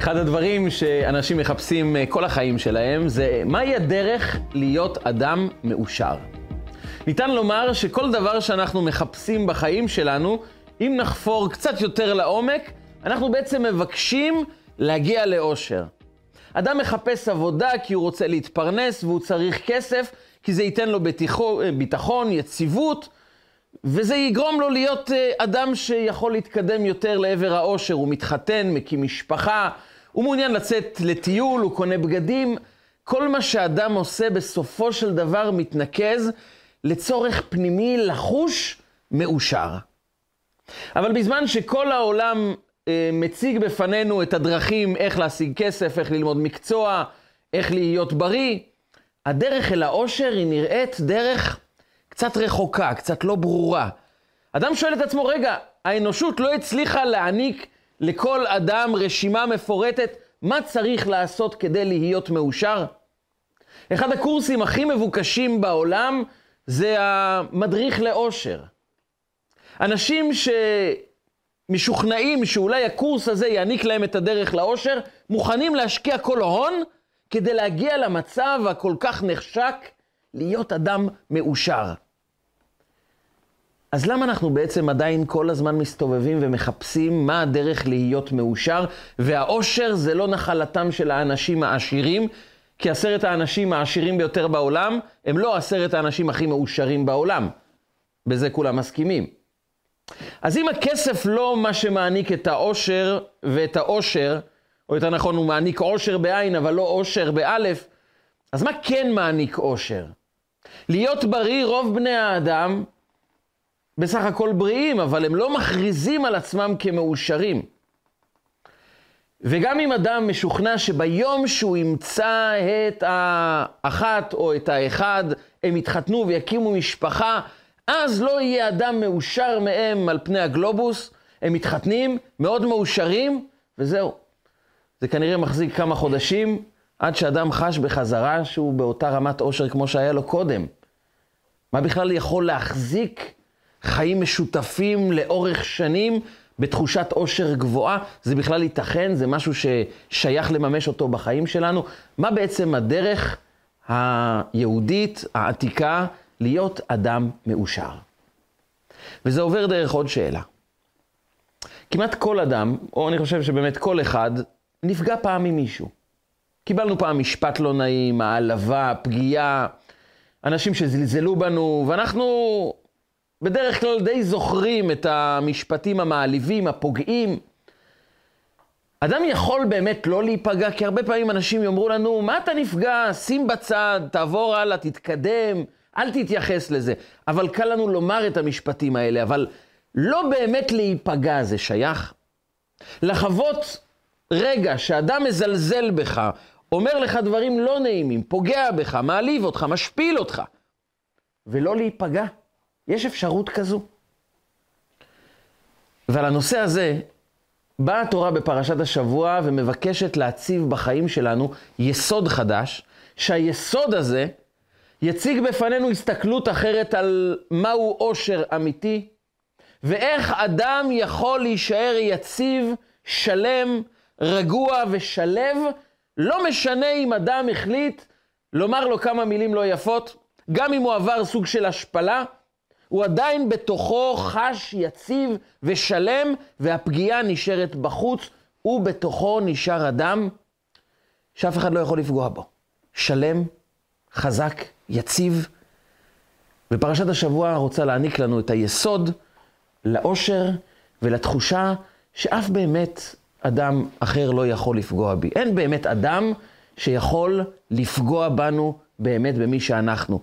אחד הדברים שאנשים מחפשים אה, כל החיים שלהם זה מהי הדרך להיות אדם מאושר. ניתן לומר שכל דבר שאנחנו מחפשים בחיים שלנו, אם נחפור קצת יותר לעומק, אנחנו בעצם מבקשים להגיע לאושר. אדם מחפש עבודה כי הוא רוצה להתפרנס והוא צריך כסף, כי זה ייתן לו ביטחון, יציבות, וזה יגרום לו להיות אה, אדם שיכול להתקדם יותר לעבר האושר. הוא מתחתן, מקים משפחה, הוא מעוניין לצאת לטיול, הוא קונה בגדים. כל מה שאדם עושה בסופו של דבר מתנקז לצורך פנימי לחוש מאושר. אבל בזמן שכל העולם אה, מציג בפנינו את הדרכים איך להשיג כסף, איך ללמוד מקצוע, איך להיות בריא, הדרך אל האושר היא נראית דרך קצת רחוקה, קצת לא ברורה. אדם שואל את עצמו, רגע, האנושות לא הצליחה להעניק לכל אדם רשימה מפורטת מה צריך לעשות כדי להיות מאושר? אחד הקורסים הכי מבוקשים בעולם זה המדריך לאושר. אנשים שמשוכנעים שאולי הקורס הזה יעניק להם את הדרך לאושר, מוכנים להשקיע כל הון כדי להגיע למצב הכל כך נחשק להיות אדם מאושר. אז למה אנחנו בעצם עדיין כל הזמן מסתובבים ומחפשים מה הדרך להיות מאושר, והאושר זה לא נחלתם של האנשים העשירים, כי עשרת האנשים העשירים ביותר בעולם, הם לא עשרת האנשים הכי מאושרים בעולם. בזה כולם מסכימים. אז אם הכסף לא מה שמעניק את האושר ואת האושר, או יותר נכון, הוא מעניק אושר בעין, אבל לא אושר באלף, אז מה כן מעניק אושר? להיות בריא, רוב בני האדם בסך הכל בריאים, אבל הם לא מכריזים על עצמם כמאושרים. וגם אם אדם משוכנע שביום שהוא ימצא את האחת או את האחד, הם יתחתנו ויקימו משפחה, אז לא יהיה אדם מאושר מהם על פני הגלובוס, הם מתחתנים, מאוד מאושרים, וזהו. זה כנראה מחזיק כמה חודשים, עד שאדם חש בחזרה שהוא באותה רמת עושר כמו שהיה לו קודם. מה בכלל יכול להחזיק חיים משותפים לאורך שנים בתחושת עושר גבוהה, זה בכלל ייתכן? זה משהו ששייך לממש אותו בחיים שלנו? מה בעצם הדרך היהודית, העתיקה, להיות אדם מאושר? וזה עובר דרך עוד שאלה. כמעט כל אדם, או אני חושב שבאמת כל אחד, נפגע פעם ממישהו. קיבלנו פעם משפט לא נעים, העלבה, פגיעה, אנשים שזלזלו בנו, ואנחנו בדרך כלל די זוכרים את המשפטים המעליבים, הפוגעים. אדם יכול באמת לא להיפגע, כי הרבה פעמים אנשים יאמרו לנו, מה אתה נפגע? שים בצד, תעבור הלאה, תתקדם, אל תתייחס לזה. אבל קל לנו לומר את המשפטים האלה, אבל לא באמת להיפגע זה שייך. לחוות רגע שאדם מזלזל בך, אומר לך דברים לא נעימים, פוגע בך, מעליב אותך, משפיל אותך, ולא להיפגע. יש אפשרות כזו? ועל הנושא הזה באה התורה בפרשת השבוע ומבקשת להציב בחיים שלנו יסוד חדש, שהיסוד הזה יציג בפנינו הסתכלות אחרת על מהו עושר אמיתי, ואיך אדם יכול להישאר יציב, שלם, רגוע ושלב, לא משנה אם אדם החליט לומר לו כמה מילים לא יפות, גם אם הוא עבר סוג של השפלה, הוא עדיין בתוכו חש יציב ושלם, והפגיעה נשארת בחוץ, הוא בתוכו נשאר אדם שאף אחד לא יכול לפגוע בו. שלם, חזק, יציב. ופרשת השבוע רוצה להעניק לנו את היסוד לאושר ולתחושה שאף באמת אדם אחר לא יכול לפגוע בי. אין באמת אדם שיכול לפגוע בנו באמת במי שאנחנו.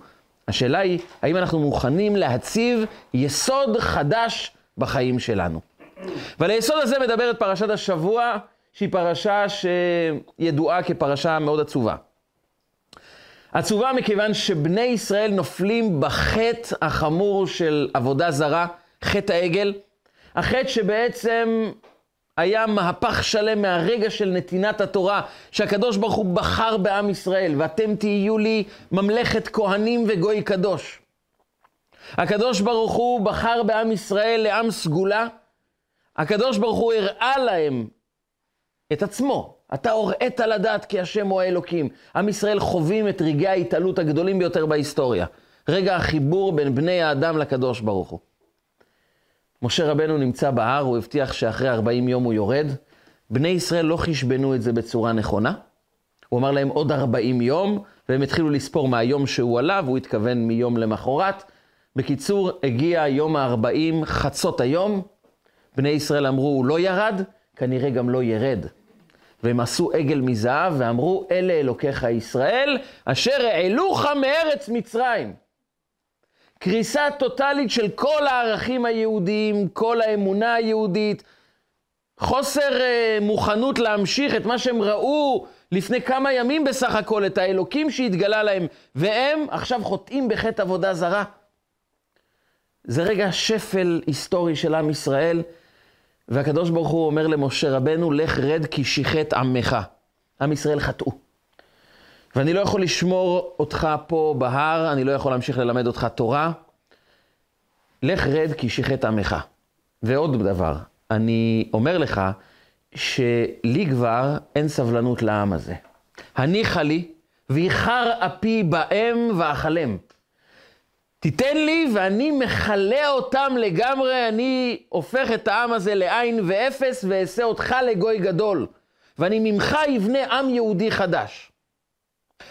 השאלה היא, האם אנחנו מוכנים להציב יסוד חדש בחיים שלנו? ועל היסוד הזה מדברת פרשת השבוע, שהיא פרשה שידועה כפרשה מאוד עצובה. עצובה מכיוון שבני ישראל נופלים בחטא החמור של עבודה זרה, חטא העגל, החטא שבעצם היה מהפך שלם מהרגע של נתינת התורה, שהקדוש ברוך הוא בחר בעם ישראל, ואתם תהיו לי ממלכת כהנים וגוי קדוש. הקדוש ברוך הוא בחר בעם ישראל לעם סגולה, הקדוש ברוך הוא הראה להם את עצמו, אתה הוראת לדעת כי השם הוא האלוקים. עם ישראל חווים את רגעי ההתעלות הגדולים ביותר בהיסטוריה. רגע החיבור בין בני האדם לקדוש ברוך הוא. משה רבנו נמצא בהר, הוא הבטיח שאחרי 40 יום הוא יורד. בני ישראל לא חשבנו את זה בצורה נכונה. הוא אמר להם עוד 40 יום, והם התחילו לספור מהיום שהוא עלה, והוא התכוון מיום למחרת. בקיצור, הגיע יום ה-40, חצות היום. בני ישראל אמרו, הוא לא ירד, כנראה גם לא ירד. והם עשו עגל מזהב ואמרו, אלה אלוקיך ישראל, אשר העלוך מארץ מצרים. קריסה טוטאלית של כל הערכים היהודיים, כל האמונה היהודית, חוסר uh, מוכנות להמשיך את מה שהם ראו לפני כמה ימים בסך הכל, את האלוקים שהתגלה להם, והם עכשיו חוטאים בחטא עבודה זרה. זה רגע שפל היסטורי של עם ישראל, והקדוש ברוך הוא אומר למשה רבנו, לך רד כי שיחת עמך. עם ישראל חטאו. ואני לא יכול לשמור אותך פה בהר, אני לא יכול להמשיך ללמד אותך תורה. לך רד כי שיחת עמך. ועוד דבר, אני אומר לך שלי כבר אין סבלנות לעם הזה. הניחה לי, ואיחר אפי בהם ואכלם. תיתן לי ואני מכלה אותם לגמרי, אני הופך את העם הזה לעין ואפס ואעשה אותך לגוי גדול. ואני ממך אבנה עם יהודי חדש.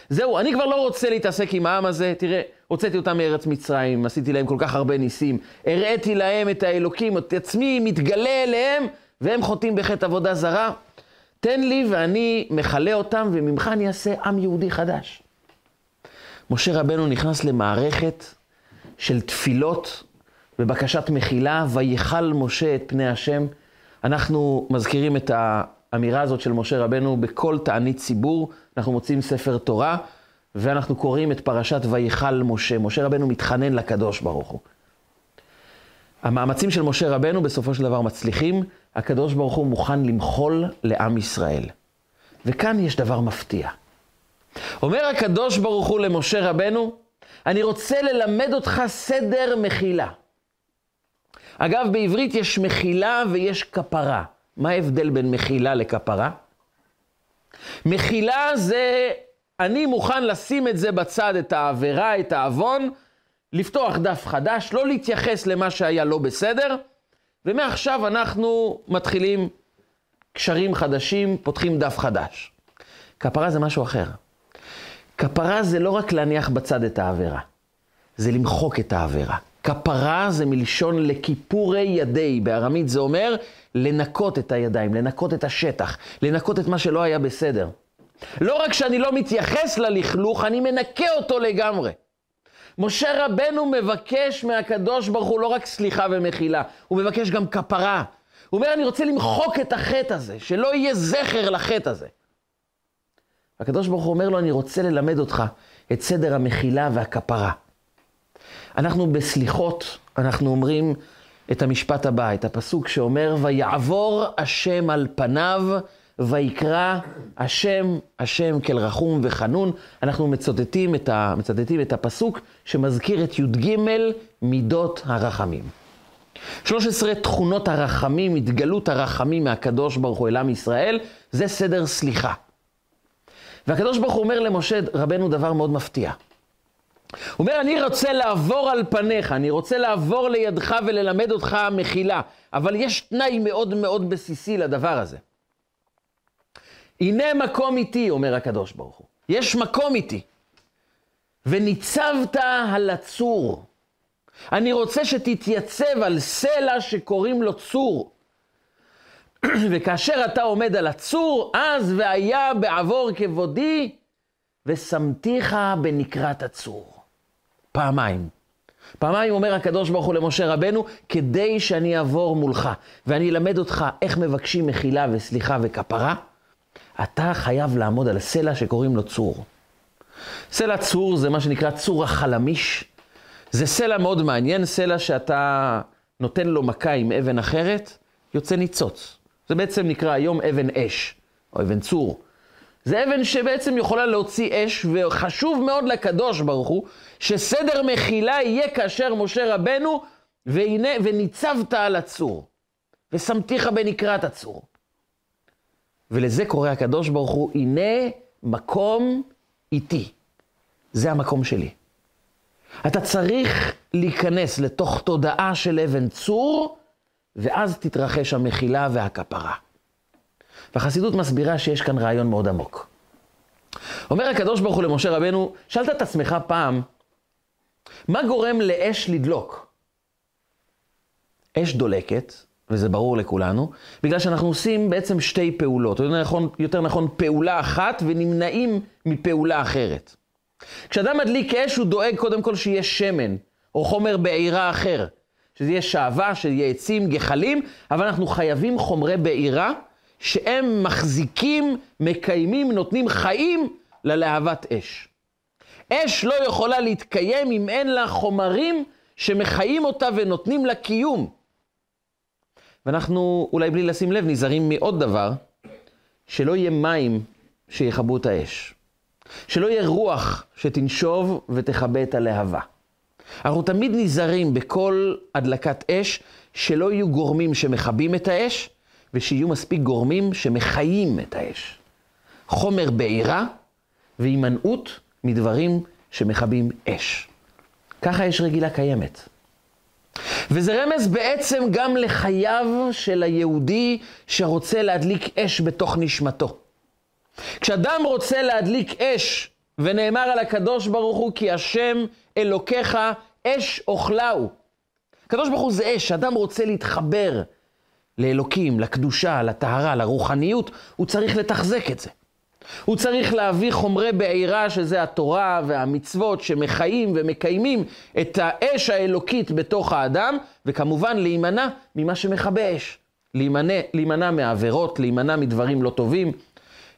זהו, אני כבר לא רוצה להתעסק עם העם הזה. תראה, הוצאתי אותם מארץ מצרים, עשיתי להם כל כך הרבה ניסים, הראיתי להם את האלוקים, את עצמי מתגלה אליהם, והם חוטאים בחטא עבודה זרה. תן לי ואני מכלה אותם, וממך אני אעשה עם יהודי חדש. משה רבנו נכנס למערכת של תפילות ובקשת מחילה, ויכל משה את פני השם. אנחנו מזכירים את האמירה הזאת של משה רבנו בכל תענית ציבור, אנחנו מוצאים ספר תורה, ואנחנו קוראים את פרשת ויכל משה. משה רבנו מתחנן לקדוש ברוך הוא. המאמצים של משה רבנו בסופו של דבר מצליחים, הקדוש ברוך הוא מוכן למחול לעם ישראל. וכאן יש דבר מפתיע. אומר הקדוש ברוך הוא למשה רבנו, אני רוצה ללמד אותך סדר מחילה. אגב, בעברית יש מחילה ויש כפרה. מה ההבדל בין מחילה לכפרה? מחילה זה, אני מוכן לשים את זה בצד, את העבירה, את העוון, לפתוח דף חדש, לא להתייחס למה שהיה לא בסדר, ומעכשיו אנחנו מתחילים קשרים חדשים, פותחים דף חדש. כפרה זה משהו אחר. כפרה זה לא רק להניח בצד את העבירה, זה למחוק את העבירה. כפרה זה מלשון לכיפורי ידי, בארמית זה אומר לנקות את הידיים, לנקות את השטח, לנקות את מה שלא היה בסדר. לא רק שאני לא מתייחס ללכלוך, אני מנקה אותו לגמרי. משה רבנו מבקש מהקדוש ברוך הוא לא רק סליחה ומחילה, הוא מבקש גם כפרה. הוא אומר, אני רוצה למחוק את החטא הזה, שלא יהיה זכר לחטא הזה. הקדוש ברוך הוא אומר לו, אני רוצה ללמד אותך את סדר המחילה והכפרה. אנחנו בסליחות, אנחנו אומרים את המשפט הבא, את הפסוק שאומר, ויעבור השם על פניו, ויקרא השם, השם כל רחום וחנון. אנחנו מצטטים את, ה, מצטטים את הפסוק שמזכיר את י"ג מידות הרחמים. 13 תכונות הרחמים, התגלות הרחמים מהקדוש ברוך הוא אל עם ישראל, זה סדר סליחה. והקדוש ברוך הוא אומר למשה רבנו דבר מאוד מפתיע. הוא אומר, אני רוצה לעבור על פניך, אני רוצה לעבור לידך וללמד אותך מחילה, אבל יש תנאי מאוד מאוד בסיסי לדבר הזה. הנה מקום איתי, אומר הקדוש ברוך הוא. יש מקום איתי. וניצבת על הצור. אני רוצה שתתייצב על סלע שקוראים לו צור. וכאשר אתה עומד על הצור, אז והיה בעבור כבודי, ושמתיך בנקרת הצור. פעמיים. פעמיים אומר הקדוש ברוך הוא למשה רבנו, כדי שאני אעבור מולך, ואני אלמד אותך איך מבקשים מחילה וסליחה וכפרה, אתה חייב לעמוד על סלע שקוראים לו צור. סלע צור זה מה שנקרא צור החלמיש. זה סלע מאוד מעניין, סלע שאתה נותן לו מכה עם אבן אחרת, יוצא ניצוץ. זה בעצם נקרא היום אבן אש, או אבן צור. זה אבן שבעצם יכולה להוציא אש, וחשוב מאוד לקדוש ברוך הוא, שסדר מחילה יהיה כאשר משה רבנו, והנה, וניצבת על הצור, ושמתיך בנקרת הצור. ולזה קורא הקדוש ברוך הוא, הנה מקום איתי. זה המקום שלי. אתה צריך להיכנס לתוך תודעה של אבן צור, ואז תתרחש המחילה והכפרה. והחסידות מסבירה שיש כאן רעיון מאוד עמוק. אומר הקדוש ברוך הוא למשה רבנו, שאלת את עצמך פעם, מה גורם לאש לדלוק? אש דולקת, וזה ברור לכולנו, בגלל שאנחנו עושים בעצם שתי פעולות, יותר נכון, יותר נכון פעולה אחת ונמנעים מפעולה אחרת. כשאדם מדליק אש, הוא דואג קודם כל שיהיה שמן, או חומר בעירה אחר, שזה יהיה שעווה, שיהיה עצים, גחלים, אבל אנחנו חייבים חומרי בעירה, שהם מחזיקים, מקיימים, נותנים חיים ללהבת אש. אש לא יכולה להתקיים אם אין לה חומרים שמחיים אותה ונותנים לה קיום. ואנחנו, אולי בלי לשים לב, נזהרים מעוד דבר, שלא יהיה מים שיכבו את האש. שלא יהיה רוח שתנשוב ותכבה את הלהבה. אנחנו תמיד נזהרים בכל הדלקת אש, שלא יהיו גורמים שמכבים את האש, ושיהיו מספיק גורמים שמחיים את האש. חומר בעירה והימנעות מדברים שמכבים אש. ככה אש רגילה קיימת. וזה רמז בעצם גם לחייו של היהודי שרוצה להדליק אש בתוך נשמתו. כשאדם רוצה להדליק אש, ונאמר על הקדוש ברוך הוא כי השם אלוקיך אש אוכלהו. הקדוש ברוך הוא זה אש, אדם רוצה להתחבר לאלוקים, לקדושה, לטהרה, לרוחניות, הוא צריך לתחזק את זה. הוא צריך להביא חומרי בעירה, שזה התורה והמצוות שמחיים ומקיימים את האש האלוקית בתוך האדם, וכמובן להימנע ממה שמכבה אש. להימנע, להימנע מעבירות, להימנע מדברים לא טובים,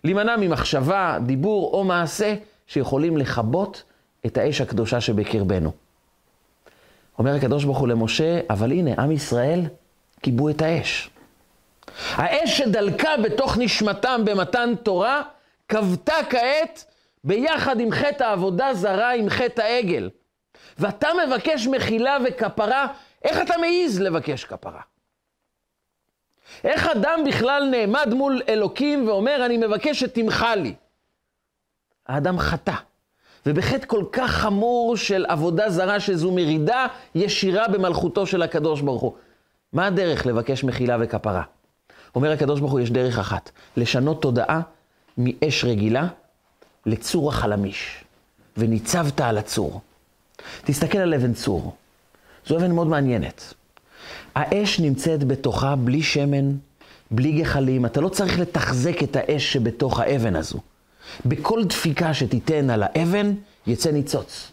להימנע ממחשבה, דיבור או מעשה שיכולים לכבות את האש הקדושה שבקרבנו. אומר הקדוש ברוך הוא למשה, אבל הנה, עם ישראל כיבו את האש. האש שדלקה בתוך נשמתם במתן תורה, כבתה כעת ביחד עם חטא העבודה זרה, עם חטא העגל. ואתה מבקש מחילה וכפרה, איך אתה מעז לבקש כפרה? איך אדם בכלל נעמד מול אלוקים ואומר, אני מבקש שתמחה לי? האדם חטא. ובחטא כל כך חמור של עבודה זרה, שזו מרידה ישירה במלכותו של הקדוש ברוך הוא. מה הדרך לבקש מחילה וכפרה? אומר הקדוש ברוך הוא, יש דרך אחת, לשנות תודעה מאש רגילה לצור החלמיש, וניצבת על הצור. תסתכל על אבן צור, זו אבן מאוד מעניינת. האש נמצאת בתוכה בלי שמן, בלי גחלים, אתה לא צריך לתחזק את האש שבתוך האבן הזו. בכל דפיקה שתיתן על האבן, יצא ניצוץ.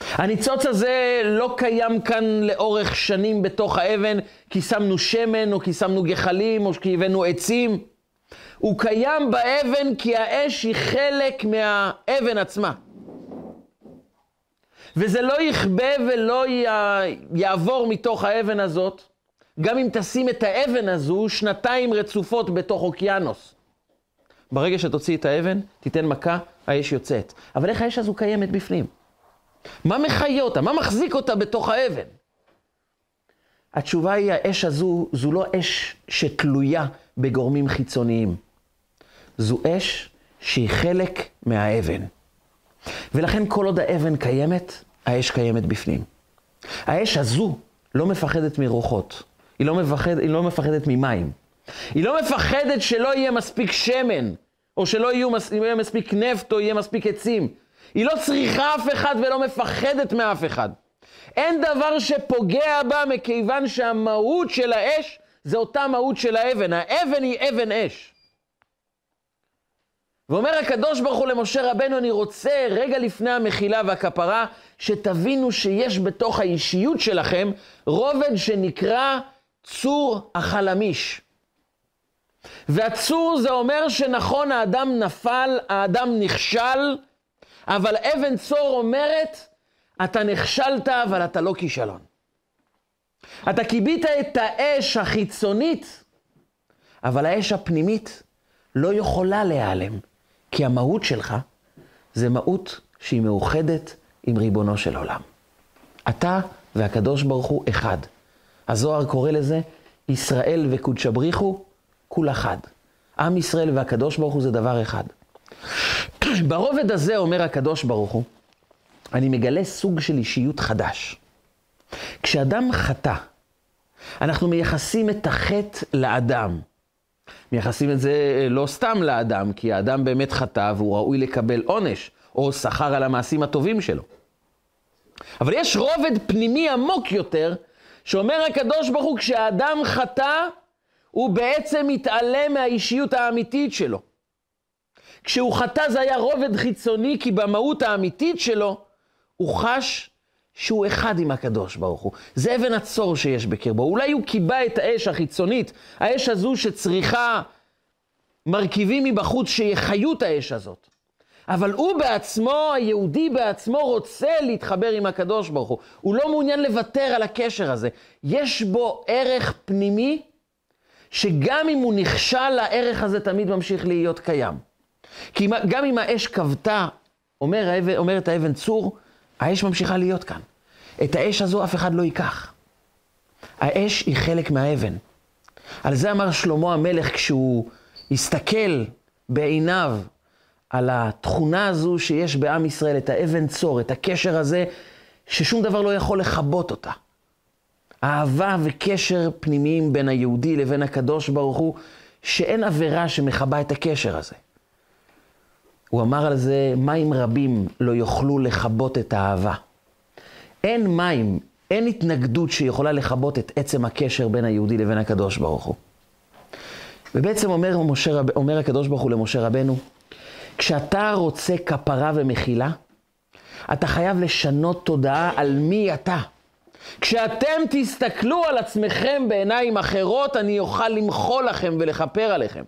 הניצוץ הזה לא קיים כאן לאורך שנים בתוך האבן, כי שמנו שמן, או כי שמנו גחלים, או כי הבאנו עצים. הוא קיים באבן כי האש היא חלק מהאבן עצמה. וזה לא יכבה ולא יעבור מתוך האבן הזאת, גם אם תשים את האבן הזו שנתיים רצופות בתוך אוקיינוס. ברגע שתוציא את האבן, תיתן מכה, האש יוצאת. אבל איך האש הזו קיימת בפנים? מה מחיה אותה? מה מחזיק אותה בתוך האבן? התשובה היא, האש הזו, זו לא אש שתלויה בגורמים חיצוניים. זו אש שהיא חלק מהאבן. ולכן כל עוד האבן קיימת, האש קיימת בפנים. האש הזו לא מפחדת מרוחות, היא לא, מפחד, היא לא מפחדת ממים. היא לא מפחדת שלא יהיה מספיק שמן, או שלא יהיה מספיק נפט או יהיה מספיק עצים. היא לא צריכה אף אחד ולא מפחדת מאף אחד. אין דבר שפוגע בה מכיוון שהמהות של האש זה אותה מהות של האבן. האבן היא אבן אש. ואומר הקדוש ברוך הוא למשה רבנו, אני רוצה רגע לפני המחילה והכפרה, שתבינו שיש בתוך האישיות שלכם רובד שנקרא צור החלמיש. והצור זה אומר שנכון, האדם נפל, האדם נכשל, אבל אבן צור אומרת, אתה נכשלת, אבל אתה לא כישלון. אתה כיבית את האש החיצונית, אבל האש הפנימית לא יכולה להיעלם. כי המהות שלך זה מהות שהיא מאוחדת עם ריבונו של עולם. אתה והקדוש ברוך הוא אחד. הזוהר קורא לזה ישראל וקודשא בריחו כול אחד. עם ישראל והקדוש ברוך הוא זה דבר אחד. ברובד הזה אומר הקדוש ברוך הוא, אני מגלה סוג של אישיות חדש. כשאדם חטא, אנחנו מייחסים את החטא לאדם. מייחסים את זה אה, לא סתם לאדם, כי האדם באמת חטא והוא ראוי לקבל עונש, או שכר על המעשים הטובים שלו. אבל יש רובד פנימי עמוק יותר, שאומר הקדוש ברוך הוא, כשהאדם חטא, הוא בעצם מתעלם מהאישיות האמיתית שלו. כשהוא חטא זה היה רובד חיצוני, כי במהות האמיתית שלו, הוא חש שהוא אחד עם הקדוש ברוך הוא. זה אבן הצור שיש בקרבו. אולי הוא קיבע את האש החיצונית, האש הזו שצריכה מרכיבים מבחוץ שיחיו את האש הזאת. אבל הוא בעצמו, היהודי בעצמו, רוצה להתחבר עם הקדוש ברוך הוא. הוא לא מעוניין לוותר על הקשר הזה. יש בו ערך פנימי, שגם אם הוא נכשל, הערך הזה תמיד ממשיך להיות קיים. כי גם אם האש כבתה, אומר, אומרת האבן צור, האש ממשיכה להיות כאן. את האש הזו אף אחד לא ייקח. האש היא חלק מהאבן. על זה אמר שלמה המלך כשהוא הסתכל בעיניו על התכונה הזו שיש בעם ישראל, את האבן צור, את הקשר הזה, ששום דבר לא יכול לכבות אותה. אהבה וקשר פנימיים בין היהודי לבין הקדוש ברוך הוא, שאין עבירה שמכבה את הקשר הזה. הוא אמר על זה, מים רבים לא יוכלו לכבות את האהבה. אין מים, אין התנגדות שיכולה לכבות את עצם הקשר בין היהודי לבין הקדוש ברוך הוא. ובעצם אומר, משה, אומר הקדוש ברוך הוא למשה רבנו, כשאתה רוצה כפרה ומחילה, אתה חייב לשנות תודעה על מי אתה. כשאתם תסתכלו על עצמכם בעיניים אחרות, אני אוכל למחול לכם ולכפר עליכם.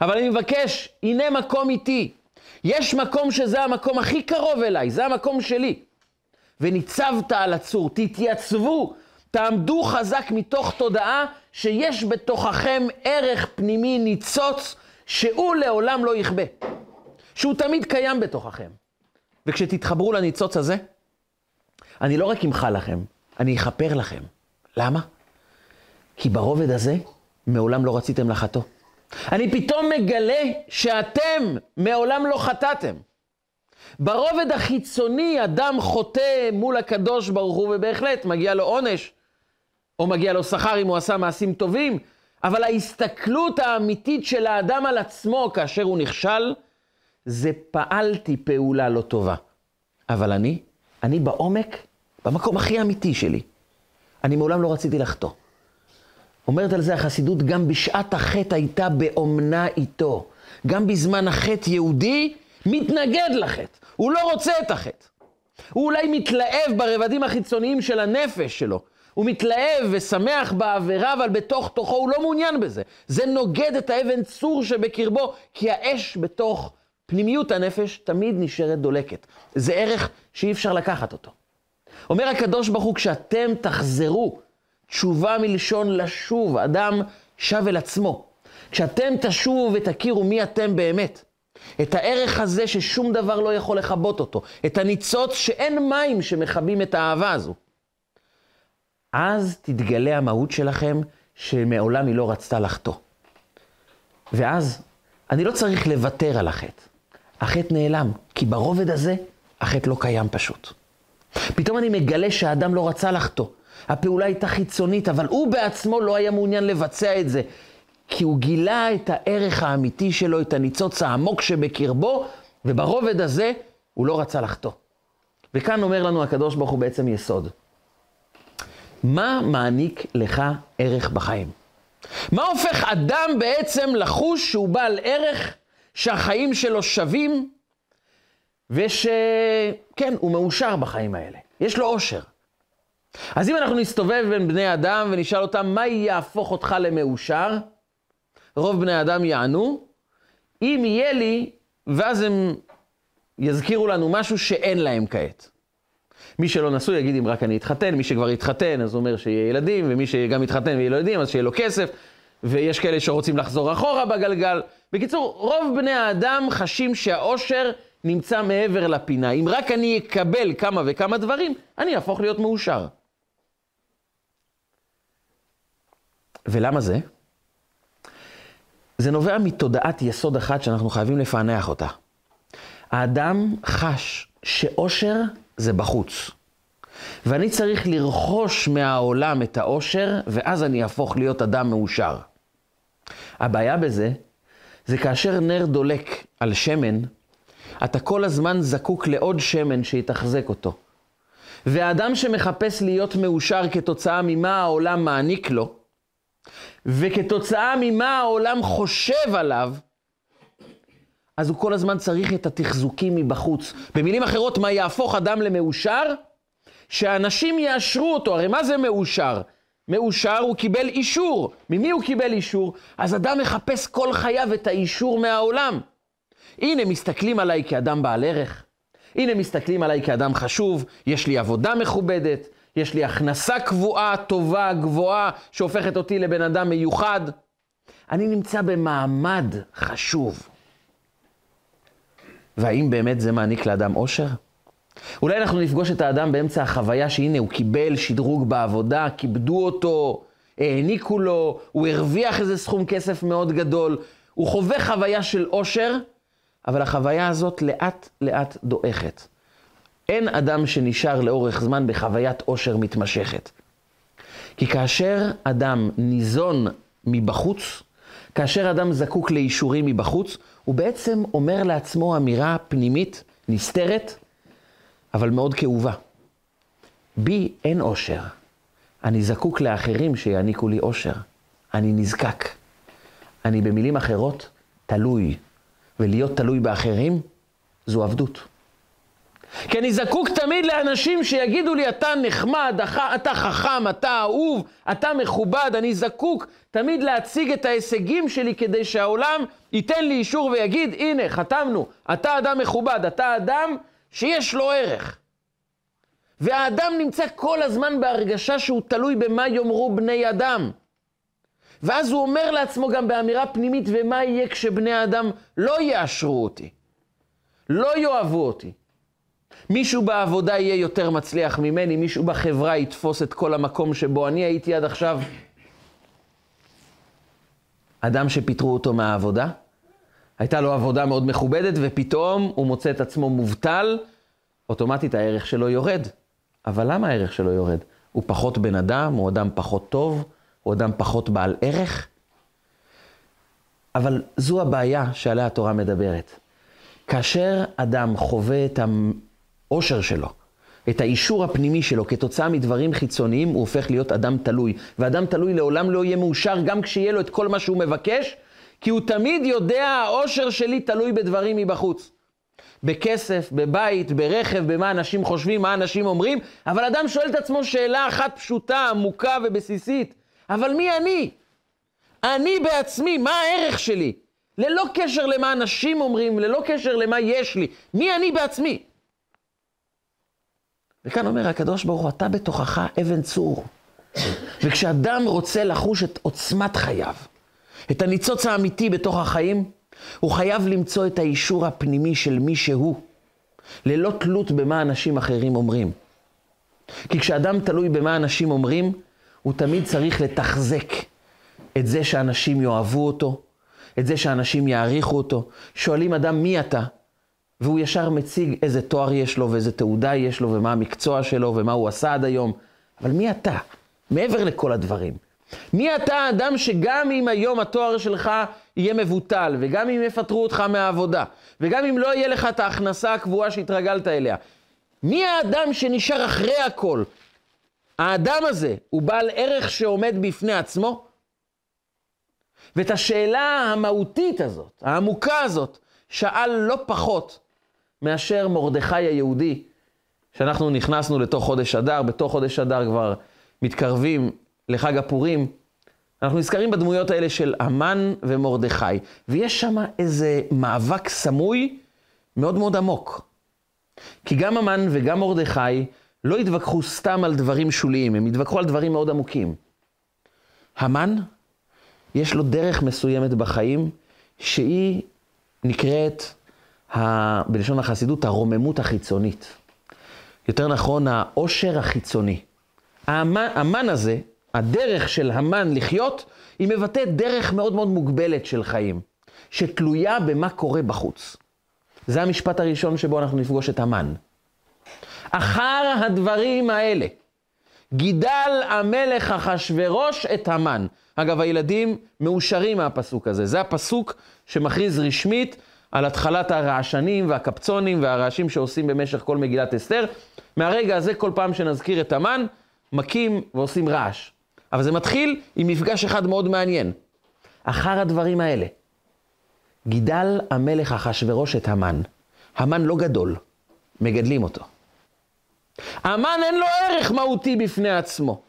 אבל אני מבקש, הנה מקום איתי. יש מקום שזה המקום הכי קרוב אליי, זה המקום שלי. וניצבת על הצור, תתייצבו, תעמדו חזק מתוך תודעה שיש בתוככם ערך פנימי ניצוץ שהוא לעולם לא יכבה. שהוא תמיד קיים בתוככם. וכשתתחברו לניצוץ הזה, אני לא רק אמחל לכם, אני אכפר לכם. למה? כי ברובד הזה מעולם לא רציתם לחטוא. אני פתאום מגלה שאתם מעולם לא חטאתם. ברובד החיצוני אדם חוטא מול הקדוש ברוך הוא, ובהחלט מגיע לו עונש, או מגיע לו שכר אם הוא עשה מעשים טובים, אבל ההסתכלות האמיתית של האדם על עצמו כאשר הוא נכשל, זה פעלתי פעולה לא טובה. אבל אני, אני בעומק, במקום הכי אמיתי שלי, אני מעולם לא רציתי לחטוא. אומרת על זה החסידות, גם בשעת החטא הייתה באומנה איתו. גם בזמן החטא יהודי מתנגד לחטא, הוא לא רוצה את החטא. הוא אולי מתלהב ברבדים החיצוניים של הנפש שלו. הוא מתלהב ושמח בעבירה, אבל בתוך תוכו הוא לא מעוניין בזה. זה נוגד את האבן צור שבקרבו, כי האש בתוך פנימיות הנפש תמיד נשארת דולקת. זה ערך שאי אפשר לקחת אותו. אומר הקדוש ברוך הוא, כשאתם תחזרו, תשובה מלשון לשוב, אדם שב אל עצמו. כשאתם תשובו ותכירו מי אתם באמת, את הערך הזה ששום דבר לא יכול לכבות אותו, את הניצוץ שאין מים שמכבים את האהבה הזו, אז תתגלה המהות שלכם שמעולם היא לא רצתה לחטוא. ואז אני לא צריך לוותר על החטא. החטא נעלם, כי ברובד הזה החטא לא קיים פשוט. פתאום אני מגלה שהאדם לא רצה לחטוא. הפעולה הייתה חיצונית, אבל הוא בעצמו לא היה מעוניין לבצע את זה, כי הוא גילה את הערך האמיתי שלו, את הניצוץ העמוק שבקרבו, וברובד הזה הוא לא רצה לחטוא. וכאן אומר לנו הקדוש ברוך הוא בעצם יסוד. מה מעניק לך ערך בחיים? מה הופך אדם בעצם לחוש שהוא בעל ערך, שהחיים שלו שווים, ושכן, הוא מאושר בחיים האלה. יש לו אושר. אז אם אנחנו נסתובב בין בני אדם ונשאל אותם, מה יהפוך אותך למאושר? רוב בני אדם יענו, אם יהיה לי, ואז הם יזכירו לנו משהו שאין להם כעת. מי שלא נשוי יגיד אם רק אני אתחתן, מי שכבר התחתן אז אומר שיהיה ילדים, ומי שגם התחתן ויהיה לו ילדים אז שיהיה לו כסף, ויש כאלה שרוצים לחזור אחורה בגלגל. בקיצור, רוב בני האדם חשים שהאושר נמצא מעבר לפינה. אם רק אני אקבל כמה וכמה דברים, אני אהפוך להיות מאושר. ולמה זה? זה נובע מתודעת יסוד אחת שאנחנו חייבים לפענח אותה. האדם חש שאושר זה בחוץ. ואני צריך לרכוש מהעולם את האושר, ואז אני אהפוך להיות אדם מאושר. הבעיה בזה, זה כאשר נר דולק על שמן, אתה כל הזמן זקוק לעוד שמן שיתחזק אותו. והאדם שמחפש להיות מאושר כתוצאה ממה העולם מעניק לו, וכתוצאה ממה העולם חושב עליו, אז הוא כל הזמן צריך את התחזוקים מבחוץ. במילים אחרות, מה יהפוך אדם למאושר? שאנשים יאשרו אותו. הרי מה זה מאושר? מאושר, הוא קיבל אישור. ממי הוא קיבל אישור? אז אדם מחפש כל חייו את האישור מהעולם. הנה, מסתכלים עליי כאדם בעל ערך. הנה, מסתכלים עליי כאדם חשוב, יש לי עבודה מכובדת, יש לי הכנסה קבועה, טובה, גבוהה, שהופכת אותי לבן אדם מיוחד. אני נמצא במעמד חשוב. והאם באמת זה מעניק לאדם אושר? אולי אנחנו נפגוש את האדם באמצע החוויה שהנה, הוא קיבל שדרוג בעבודה, כיבדו אותו, העניקו לו, הוא הרוויח איזה סכום כסף מאוד גדול, הוא חווה חוויה של אושר, אבל החוויה הזאת לאט לאט דועכת. אין אדם שנשאר לאורך זמן בחוויית אושר מתמשכת. כי כאשר אדם ניזון מבחוץ, כאשר אדם זקוק לאישורים מבחוץ, הוא בעצם אומר לעצמו אמירה פנימית, נסתרת, אבל מאוד כאובה. בי אין אושר. אני זקוק לאחרים שיעניקו לי אושר. אני נזקק. אני במילים אחרות תלוי. ולהיות תלוי באחרים זו עבדות. כי אני זקוק תמיד לאנשים שיגידו לי, אתה נחמד, אתה חכם, אתה אהוב, אתה מכובד, אני זקוק תמיד להציג את ההישגים שלי כדי שהעולם ייתן לי אישור ויגיד, הנה, חתמנו, אתה אדם מכובד, אתה אדם שיש לו ערך. והאדם נמצא כל הזמן בהרגשה שהוא תלוי במה יאמרו בני אדם. ואז הוא אומר לעצמו גם באמירה פנימית, ומה יהיה כשבני האדם לא יאשרו אותי, לא יאהבו אותי. מישהו בעבודה יהיה יותר מצליח ממני, מישהו בחברה יתפוס את כל המקום שבו אני הייתי עד עכשיו. אדם שפיטרו אותו מהעבודה, הייתה לו עבודה מאוד מכובדת, ופתאום הוא מוצא את עצמו מובטל, אוטומטית הערך שלו יורד. אבל למה הערך שלו יורד? הוא פחות בן אדם, הוא אדם פחות טוב, הוא אדם פחות בעל ערך? אבל זו הבעיה שעליה התורה מדברת. כאשר אדם חווה את האושר שלו, את האישור הפנימי שלו כתוצאה מדברים חיצוניים, הוא הופך להיות אדם תלוי. ואדם תלוי לעולם לא יהיה מאושר גם כשיהיה לו את כל מה שהוא מבקש, כי הוא תמיד יודע, האושר שלי תלוי בדברים מבחוץ. בכסף, בבית, ברכב, במה אנשים חושבים, מה אנשים אומרים, אבל אדם שואל את עצמו שאלה אחת פשוטה, עמוקה ובסיסית, אבל מי אני? אני בעצמי, מה הערך שלי? ללא קשר למה אנשים אומרים, ללא קשר למה יש לי. מי אני בעצמי? וכאן אומר הקדוש ברוך הוא, אתה בתוכך אבן צור. וכשאדם רוצה לחוש את עוצמת חייו, את הניצוץ האמיתי בתוך החיים, הוא חייב למצוא את האישור הפנימי של מי שהוא, ללא תלות במה אנשים אחרים אומרים. כי כשאדם תלוי במה אנשים אומרים, הוא תמיד צריך לתחזק את זה שאנשים יאהבו אותו, את זה שאנשים יעריכו אותו. שואלים אדם, מי אתה? והוא ישר מציג איזה תואר יש לו ואיזה תעודה יש לו ומה המקצוע שלו ומה הוא עשה עד היום. אבל מי אתה? מעבר לכל הדברים. מי אתה האדם שגם אם היום התואר שלך יהיה מבוטל, וגם אם יפטרו אותך מהעבודה, וגם אם לא יהיה לך את ההכנסה הקבועה שהתרגלת אליה, מי האדם שנשאר אחרי הכל? האדם הזה הוא בעל ערך שעומד בפני עצמו? ואת השאלה המהותית הזאת, העמוקה הזאת, שאל לא פחות מאשר מרדכי היהודי, שאנחנו נכנסנו לתוך חודש אדר, בתוך חודש אדר כבר מתקרבים לחג הפורים, אנחנו נזכרים בדמויות האלה של המן ומרדכי, ויש שם איזה מאבק סמוי מאוד מאוד עמוק. כי גם המן וגם מרדכי לא התווכחו סתם על דברים שוליים, הם התווכחו על דברים מאוד עמוקים. המן, יש לו דרך מסוימת בחיים, שהיא נקראת, ה, בלשון החסידות, הרוממות החיצונית. יותר נכון, העושר החיצוני. המן, המן הזה, הדרך של המן לחיות, היא מבטאת דרך מאוד מאוד מוגבלת של חיים, שתלויה במה קורה בחוץ. זה המשפט הראשון שבו אנחנו נפגוש את המן. אחר הדברים האלה, גידל המלך אחשורוש את המן. אגב, הילדים מאושרים מהפסוק הזה. זה הפסוק שמכריז רשמית על התחלת הרעשנים והקפצונים והרעשים שעושים במשך כל מגילת אסתר. מהרגע הזה, כל פעם שנזכיר את המן, מכים ועושים רעש. אבל זה מתחיל עם מפגש אחד מאוד מעניין. אחר הדברים האלה, גידל המלך אחשורוש את המן. המן לא גדול, מגדלים אותו. המן אין לו ערך מהותי בפני עצמו.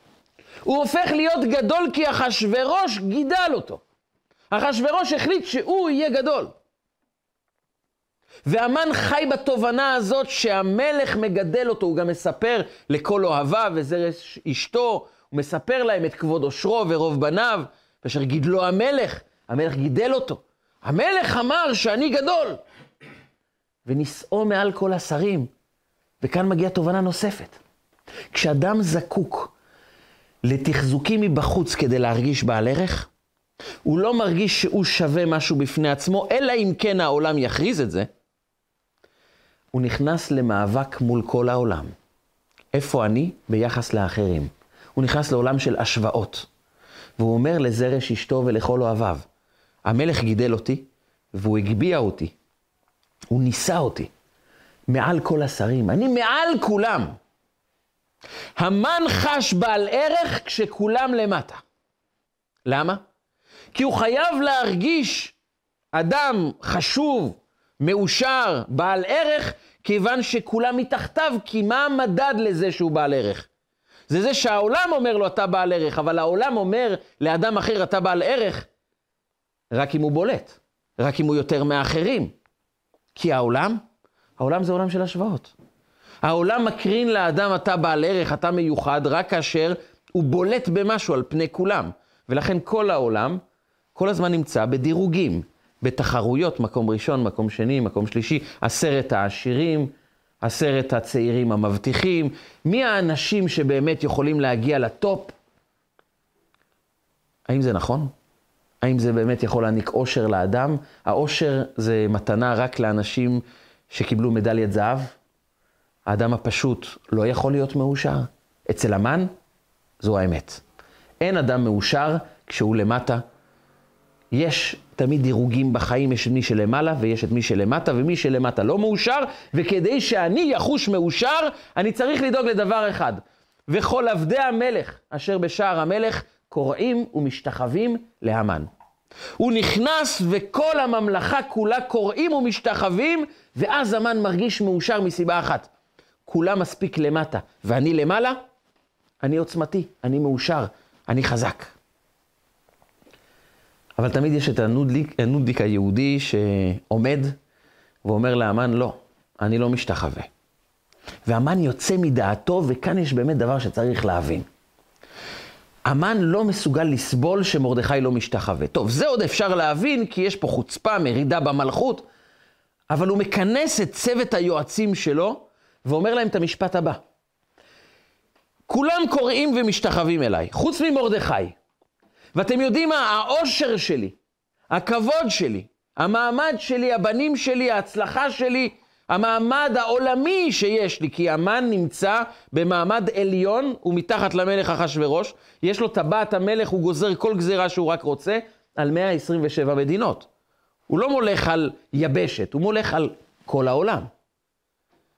הוא הופך להיות גדול כי אחשורוש גידל אותו. אחשורוש החליט שהוא יהיה גדול. והמן חי בתובנה הזאת שהמלך מגדל אותו, הוא גם מספר לכל אוהביו וזרש אשתו, הוא מספר להם את כבוד עושרו ורוב בניו, ואשר גידלו המלך, המלך גידל אותו. המלך אמר שאני גדול. ונישאו מעל כל השרים. וכאן מגיעה תובנה נוספת. כשאדם זקוק לתחזוקים מבחוץ כדי להרגיש בעל ערך, הוא לא מרגיש שהוא שווה משהו בפני עצמו, אלא אם כן העולם יכריז את זה, הוא נכנס למאבק מול כל העולם. איפה אני ביחס לאחרים? הוא נכנס לעולם של השוואות. והוא אומר לזרש אשתו ולכל אוהביו, המלך גידל אותי, והוא הגביה אותי. הוא נישא אותי. מעל כל השרים, אני מעל כולם. המן חש בעל ערך כשכולם למטה. למה? כי הוא חייב להרגיש אדם חשוב, מאושר, בעל ערך, כיוון שכולם מתחתיו, כי מה המדד לזה שהוא בעל ערך? זה זה שהעולם אומר לו אתה בעל ערך, אבל העולם אומר לאדם אחר אתה בעל ערך רק אם הוא בולט, רק אם הוא יותר מאחרים. כי העולם, העולם זה עולם של השוואות. העולם מקרין לאדם אתה בעל ערך, אתה מיוחד, רק כאשר הוא בולט במשהו על פני כולם. ולכן כל העולם כל הזמן נמצא בדירוגים, בתחרויות, מקום ראשון, מקום שני, מקום שלישי, עשרת העשירים, עשרת הצעירים המבטיחים, מי האנשים שבאמת יכולים להגיע לטופ? האם זה נכון? האם זה באמת יכול להעניק אושר לאדם? האושר זה מתנה רק לאנשים שקיבלו מדליית זהב? האדם הפשוט לא יכול להיות מאושר? אצל המן, זו האמת. אין אדם מאושר כשהוא למטה. יש תמיד דירוגים בחיים, יש את מי שלמעלה ויש את מי שלמטה, ומי שלמטה לא מאושר, וכדי שאני יחוש מאושר, אני צריך לדאוג לדבר אחד. וכל עבדי המלך אשר בשער המלך קוראים ומשתחווים להמן. הוא נכנס וכל הממלכה כולה קוראים ומשתחווים, ואז המן מרגיש מאושר מסיבה אחת. כולם מספיק למטה, ואני למעלה, אני עוצמתי, אני מאושר, אני חזק. אבל תמיד יש את הנודניק, הנודניק היהודי שעומד ואומר להמן, לא, אני לא משתחווה. והמן יוצא מדעתו, וכאן יש באמת דבר שצריך להבין. המן לא מסוגל לסבול שמרדכי לא משתחווה. טוב, זה עוד אפשר להבין, כי יש פה חוצפה, מרידה במלכות, אבל הוא מכנס את צוות היועצים שלו, ואומר להם את המשפט הבא. כולם קוראים ומשתחווים אליי, חוץ ממרדכי. ואתם יודעים מה? העושר שלי, הכבוד שלי, המעמד שלי, הבנים שלי, ההצלחה שלי, המעמד העולמי שיש לי, כי המן נמצא במעמד עליון, הוא מתחת למלך אחשורוש, יש לו טבעת המלך, הוא גוזר כל גזירה שהוא רק רוצה, על 127 מדינות. הוא לא מולך על יבשת, הוא מולך על כל העולם.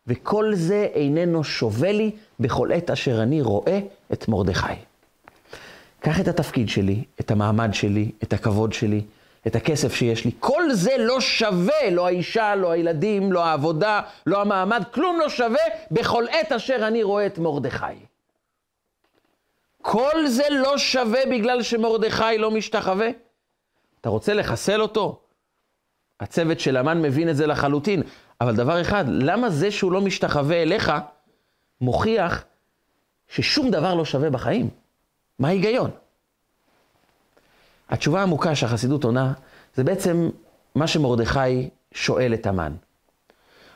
וכל זה איננו שווה לי בכל עת אשר אני רואה את מרדכי. קח את התפקיד שלי, את המעמד שלי, את הכבוד שלי, את הכסף שיש לי. כל זה לא שווה, לא האישה, לא הילדים, לא העבודה, לא המעמד, כלום לא שווה בכל עת אשר אני רואה את מרדכי. כל זה לא שווה בגלל שמרדכי לא משתחווה? אתה רוצה לחסל אותו? הצוות של המן מבין את זה לחלוטין. אבל דבר אחד, למה זה שהוא לא משתחווה אליך, מוכיח ששום דבר לא שווה בחיים? מה ההיגיון? התשובה העמוקה שהחסידות עונה, זה בעצם מה שמרדכי שואל את המן.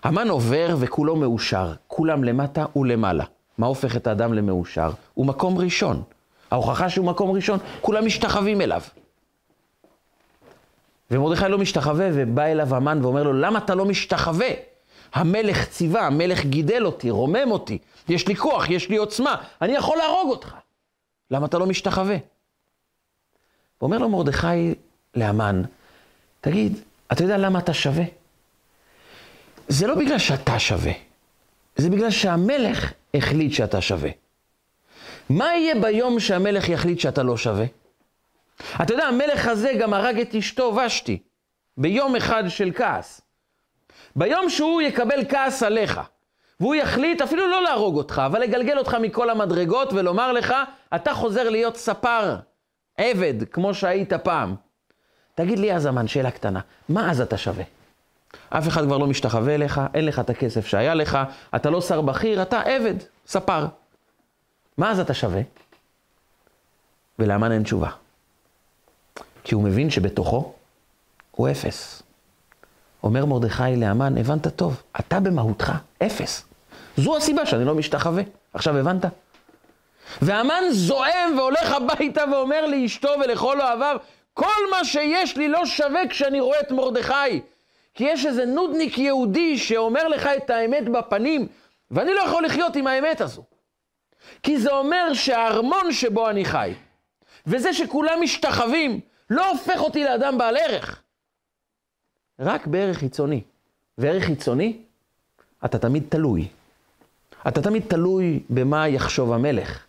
המן עובר וכולו מאושר, כולם למטה ולמעלה. מה הופך את האדם למאושר? הוא מקום ראשון. ההוכחה שהוא מקום ראשון, כולם משתחווים אליו. ומרדכי לא משתחווה, ובא אליו המן ואומר לו, למה אתה לא משתחווה? המלך ציווה, המלך גידל אותי, רומם אותי, יש לי כוח, יש לי עוצמה, אני יכול להרוג אותך. למה אתה לא משתחווה? ואומר לו מרדכי להמן, תגיד, אתה יודע למה אתה שווה? זה לא בגלל שאתה שווה, זה בגלל שהמלך החליט שאתה שווה. מה יהיה ביום שהמלך יחליט שאתה לא שווה? אתה יודע, המלך הזה גם הרג את אשתו ושתי, ביום אחד של כעס. ביום שהוא יקבל כעס עליך, והוא יחליט אפילו לא להרוג אותך, אבל לגלגל אותך מכל המדרגות ולומר לך, אתה חוזר להיות ספר, עבד, כמו שהיית פעם. תגיד לי אז, אמן, שאלה קטנה, מה אז אתה שווה? אף אחד כבר לא משתחווה אליך, אין לך את הכסף שהיה לך, אתה לא שר בכיר, אתה עבד, ספר. מה אז אתה שווה? ולאמן אין תשובה. כי הוא מבין שבתוכו הוא אפס. אומר מרדכי לאמן, הבנת טוב, אתה במהותך אפס. זו הסיבה שאני לא משתחווה. עכשיו הבנת? והמן זועם והולך הביתה ואומר לאשתו ולכל אוהביו, כל מה שיש לי לא שווה כשאני רואה את מרדכי. כי יש איזה נודניק יהודי שאומר לך את האמת בפנים, ואני לא יכול לחיות עם האמת הזו. כי זה אומר שהארמון שבו אני חי, וזה שכולם משתחווים, לא הופך אותי לאדם בעל ערך. רק בערך חיצוני. וערך חיצוני, אתה תמיד תלוי. אתה תמיד תלוי במה יחשוב המלך,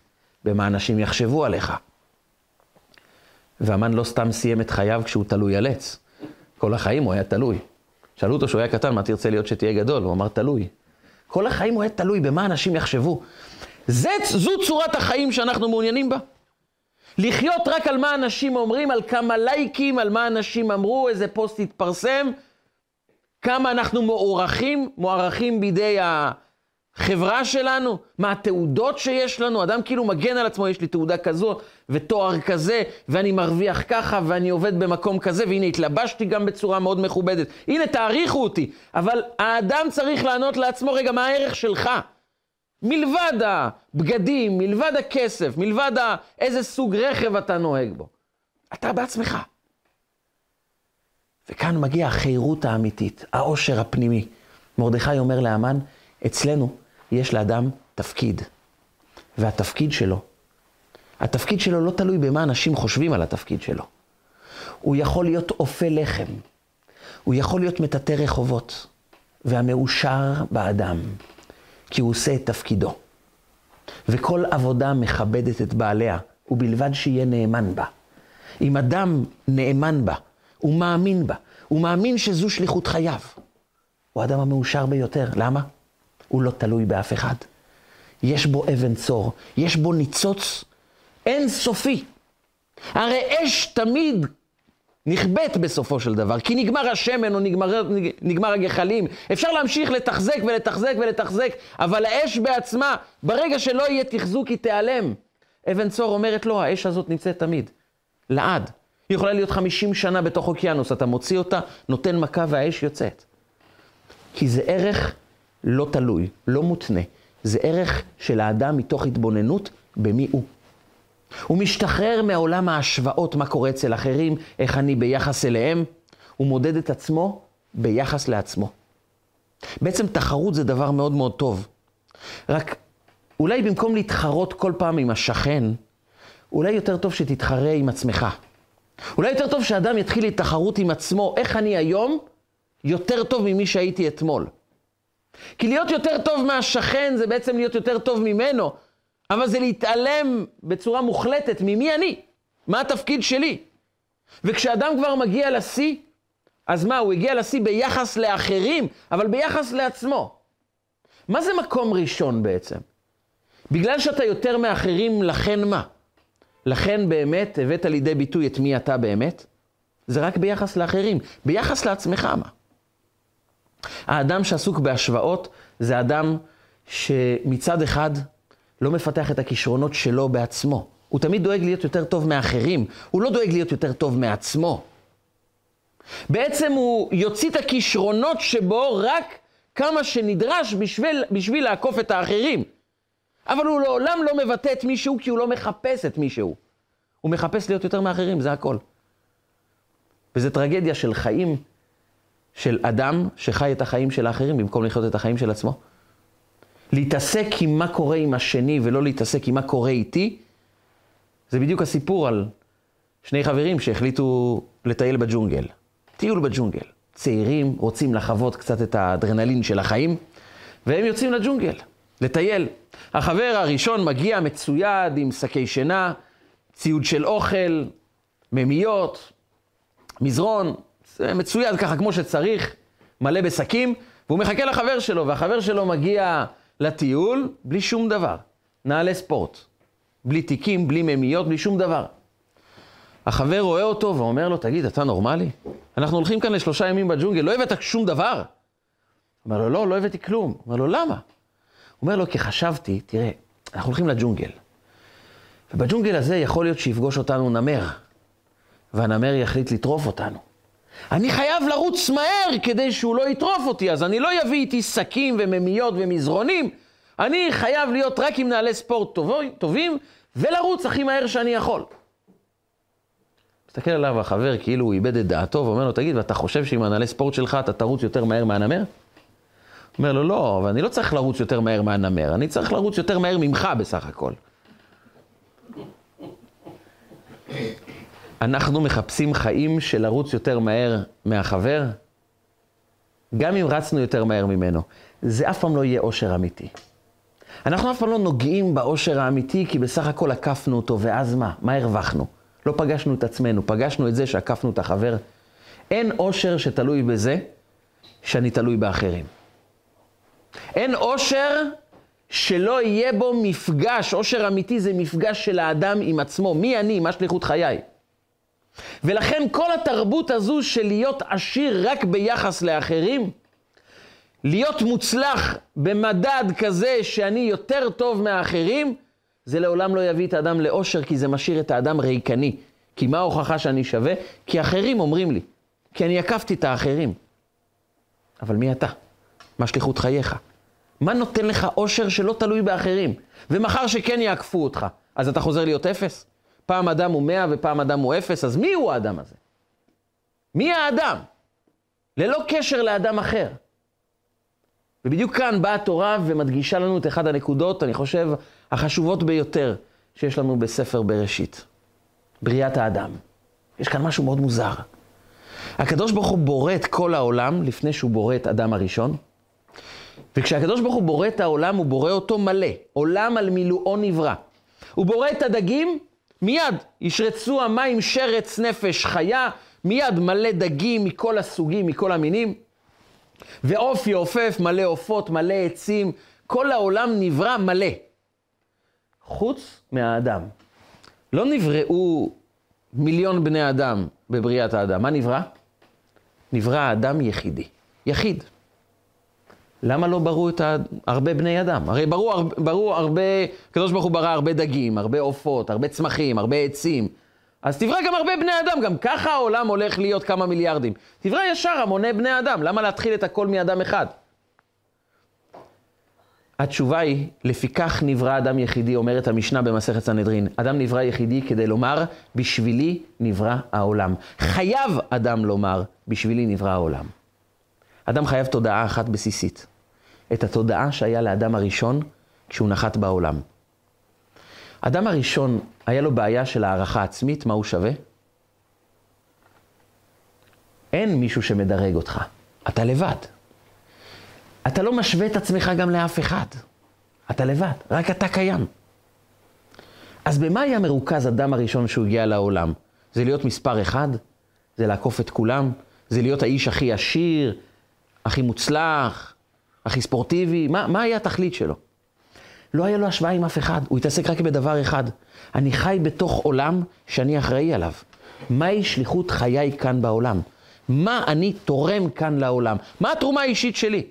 במה אנשים יחשבו עליך. והמן לא סתם סיים את חייו כשהוא תלוי על עץ. כל החיים הוא היה תלוי. שאלו אותו שהוא היה קטן, מה תרצה להיות שתהיה גדול? הוא אמר תלוי. כל החיים הוא היה תלוי במה אנשים יחשבו. זה, זו צורת החיים שאנחנו מעוניינים בה. לחיות רק על מה אנשים אומרים, על כמה לייקים, על מה אנשים אמרו, איזה פוסט התפרסם, כמה אנחנו מוערכים, מוערכים בידי החברה שלנו, מה התעודות שיש לנו, אדם כאילו מגן על עצמו, יש לי תעודה כזו ותואר כזה, ואני מרוויח ככה, ואני עובד במקום כזה, והנה התלבשתי גם בצורה מאוד מכובדת. הנה, תעריכו אותי. אבל האדם צריך לענות לעצמו, רגע, מה הערך שלך? מלבד הבגדים, מלבד הכסף, מלבד איזה סוג רכב אתה נוהג בו. אתה בעצמך. וכאן מגיעה החירות האמיתית, העושר הפנימי. מרדכי אומר לאמן, אצלנו יש לאדם תפקיד, והתפקיד שלו, התפקיד שלו לא תלוי במה אנשים חושבים על התפקיד שלו. הוא יכול להיות אופה לחם, הוא יכול להיות מטאטא רחובות, והמאושר באדם. כי הוא עושה את תפקידו. וכל עבודה מכבדת את בעליה, ובלבד שיהיה נאמן בה. אם אדם נאמן בה, הוא מאמין בה, הוא מאמין שזו שליחות חייו, הוא האדם המאושר ביותר. למה? הוא לא תלוי באף אחד. יש בו אבן צור, יש בו ניצוץ אין סופי. הרי אש תמיד נכבאת בסופו של דבר, כי נגמר השמן או נגמר, נגמר הגחלים. אפשר להמשיך לתחזק ולתחזק ולתחזק, אבל האש בעצמה, ברגע שלא יהיה תחזוק, היא תיעלם. אבן צור אומרת לו, האש הזאת נמצאת תמיד, לעד. היא יכולה להיות 50 שנה בתוך אוקיינוס, אתה מוציא אותה, נותן מכה והאש יוצאת. כי זה ערך לא תלוי, לא מותנה. זה ערך של האדם מתוך התבוננות במי הוא. הוא משתחרר מעולם ההשוואות, מה קורה אצל אחרים, איך אני ביחס אליהם. הוא מודד את עצמו ביחס לעצמו. בעצם תחרות זה דבר מאוד מאוד טוב. רק אולי במקום להתחרות כל פעם עם השכן, אולי יותר טוב שתתחרה עם עצמך. אולי יותר טוב שאדם יתחיל לתחרות עם עצמו, איך אני היום יותר טוב ממי שהייתי אתמול. כי להיות יותר טוב מהשכן זה בעצם להיות יותר טוב ממנו, אבל זה להתעלם בצורה מוחלטת ממי אני, מה התפקיד שלי. וכשאדם כבר מגיע לשיא, אז מה, הוא הגיע לשיא ביחס לאחרים, אבל ביחס לעצמו. מה זה מקום ראשון בעצם? בגלל שאתה יותר מאחרים, לכן מה? לכן באמת הבאת לידי ביטוי את מי אתה באמת? זה רק ביחס לאחרים, ביחס לעצמך מה? האדם שעסוק בהשוואות זה אדם שמצד אחד לא מפתח את הכישרונות שלו בעצמו. הוא תמיד דואג להיות יותר טוב מאחרים, הוא לא דואג להיות יותר טוב מעצמו. בעצם הוא יוציא את הכישרונות שבו רק כמה שנדרש בשביל, בשביל לעקוף את האחרים. אבל הוא לעולם לא מבטא את מישהו כי הוא לא מחפש את מישהו. הוא מחפש להיות יותר מאחרים, זה הכל. וזו טרגדיה של חיים של אדם שחי את החיים של האחרים במקום לחיות את החיים של עצמו. להתעסק עם מה קורה עם השני ולא להתעסק עם מה קורה איתי, זה בדיוק הסיפור על שני חברים שהחליטו לטייל בג'ונגל. טיול בג'ונגל. צעירים רוצים לחוות קצת את האדרנלין של החיים, והם יוצאים לג'ונגל, לטייל. החבר הראשון מגיע מצויד עם שקי שינה, ציוד של אוכל, ממיות, מזרון, מצויד ככה כמו שצריך, מלא בשקים, והוא מחכה לחבר שלו, והחבר שלו מגיע לטיול בלי שום דבר. נעלי ספורט. בלי תיקים, בלי ממיות, בלי שום דבר. החבר רואה אותו ואומר לו, תגיד, אתה נורמלי? אנחנו הולכים כאן לשלושה ימים בג'ונגל, לא הבאת שום דבר? אומר לו, לא, לא הבאתי כלום. אומר לו, למה? אומר לו, כי חשבתי, תראה, אנחנו הולכים לג'ונגל. ובג'ונגל הזה יכול להיות שיפגוש אותנו נמר, והנמר יחליט לטרוף אותנו. אני חייב לרוץ מהר כדי שהוא לא יטרוף אותי, אז אני לא אביא איתי שקים וממיות ומזרונים, אני חייב להיות רק עם נעלי ספורט טובים, טובים ולרוץ הכי מהר שאני יכול. מסתכל עליו החבר כאילו הוא איבד את דעתו ואומר לו, תגיד, ואתה חושב שעם הנעלי ספורט שלך אתה תרוץ יותר מהר מהנמר? אומר לו, לא, אבל אני לא צריך לרוץ יותר מהר מהנמר, אני צריך לרוץ יותר מהר ממך בסך הכל. אנחנו מחפשים חיים של לרוץ יותר מהר מהחבר, גם אם רצנו יותר מהר ממנו. זה אף פעם לא יהיה אושר אמיתי. אנחנו אף פעם לא נוגעים באושר האמיתי, כי בסך הכל עקפנו אותו, ואז מה? מה הרווחנו? לא פגשנו את עצמנו, פגשנו את זה שעקפנו את החבר. אין אושר שתלוי בזה שאני תלוי באחרים. אין אושר שלא יהיה בו מפגש, אושר אמיתי זה מפגש של האדם עם עצמו. מי אני? מה שליחות חיי? ולכן כל התרבות הזו של להיות עשיר רק ביחס לאחרים, להיות מוצלח במדד כזה שאני יותר טוב מהאחרים, זה לעולם לא יביא את האדם לאושר, כי זה משאיר את האדם ריקני. כי מה ההוכחה שאני שווה? כי אחרים אומרים לי. כי אני עקפתי את האחרים. אבל מי אתה? מה שליחות חייך? מה נותן לך אושר שלא תלוי באחרים? ומחר שכן יעקפו אותך, אז אתה חוזר להיות אפס? פעם אדם הוא מאה ופעם אדם הוא אפס, אז מי הוא האדם הזה? מי האדם? ללא קשר לאדם אחר. ובדיוק כאן באה התורה ומדגישה לנו את אחת הנקודות, אני חושב, החשובות ביותר שיש לנו בספר בראשית. בריאת האדם. יש כאן משהו מאוד מוזר. הקדוש ברוך הוא בורא את כל העולם לפני שהוא בורא את אדם הראשון. וכשהקדוש ברוך הוא בורא את העולם, הוא בורא אותו מלא. עולם על מילואו נברא. הוא בורא את הדגים, מיד ישרצו המים שרץ נפש חיה, מיד מלא דגים מכל הסוגים, מכל המינים. ועוף יעופף, מלא עופות, מלא עצים, כל העולם נברא מלא. חוץ מהאדם. לא נבראו מיליון בני אדם בבריאת האדם. מה נברא? נברא האדם יחידי. יחיד. למה לא ברו את הרבה בני אדם? הרי ברו, ברו הרבה, הקדוש ברוך הוא ברא הרבה דגים, הרבה עופות, הרבה צמחים, הרבה עצים. אז תברא גם הרבה בני אדם, גם ככה העולם הולך להיות כמה מיליארדים. תברא ישר המוני בני אדם, למה להתחיל את הכל מאדם אחד? התשובה היא, לפיכך נברא אדם יחידי, אומרת המשנה במסכת סנהדרין. אדם נברא יחידי כדי לומר, בשבילי נברא העולם. חייב אדם לומר, בשבילי נברא העולם. אדם חייב תודעה אחת בסיסית. את התודעה שהיה לאדם הראשון כשהוא נחת בעולם. אדם הראשון, היה לו בעיה של הערכה עצמית, מה הוא שווה? אין מישהו שמדרג אותך, אתה לבד. אתה לא משווה את עצמך גם לאף אחד. אתה לבד, רק אתה קיים. אז במה היה מרוכז אדם הראשון שהוא הגיע לעולם? זה להיות מספר אחד? זה לעקוף את כולם? זה להיות האיש הכי עשיר, הכי מוצלח, הכי ספורטיבי? מה, מה היה התכלית שלו? לא היה לו השוואה עם אף אחד, הוא התעסק רק בדבר אחד. אני חי בתוך עולם שאני אחראי עליו. מהי שליחות חיי כאן בעולם? מה אני תורם כאן לעולם? מה התרומה האישית שלי?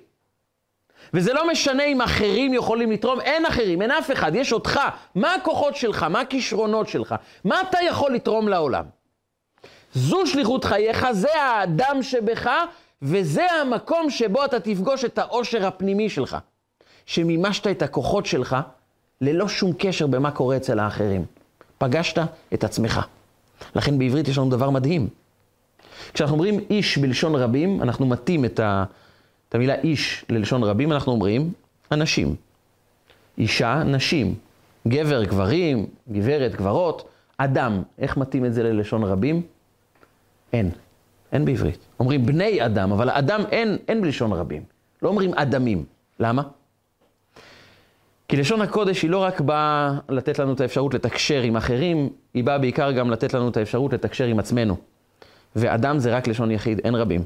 וזה לא משנה אם אחרים יכולים לתרום, אין אחרים, אין אף אחד, יש אותך. מה הכוחות שלך? מה הכישרונות שלך? מה אתה יכול לתרום לעולם? זו שליחות חייך, זה האדם שבך, וזה המקום שבו אתה תפגוש את העושר הפנימי שלך. שמימשת את הכוחות שלך ללא שום קשר במה קורה אצל האחרים. פגשת את עצמך. לכן בעברית יש לנו דבר מדהים. כשאנחנו אומרים איש בלשון רבים, אנחנו מטים את, ה, את המילה איש ללשון רבים, אנחנו אומרים אנשים. אישה, נשים. גבר, גברים, גברת, גברות. אדם, איך מטים את זה ללשון רבים? אין. אין בעברית. אומרים בני אדם, אבל אדם אין, אין בלשון רבים. לא אומרים אדמים. למה? כי לשון הקודש היא לא רק באה לתת לנו את האפשרות לתקשר עם אחרים, היא באה בעיקר גם לתת לנו את האפשרות לתקשר עם עצמנו. ואדם זה רק לשון יחיד, אין רבים.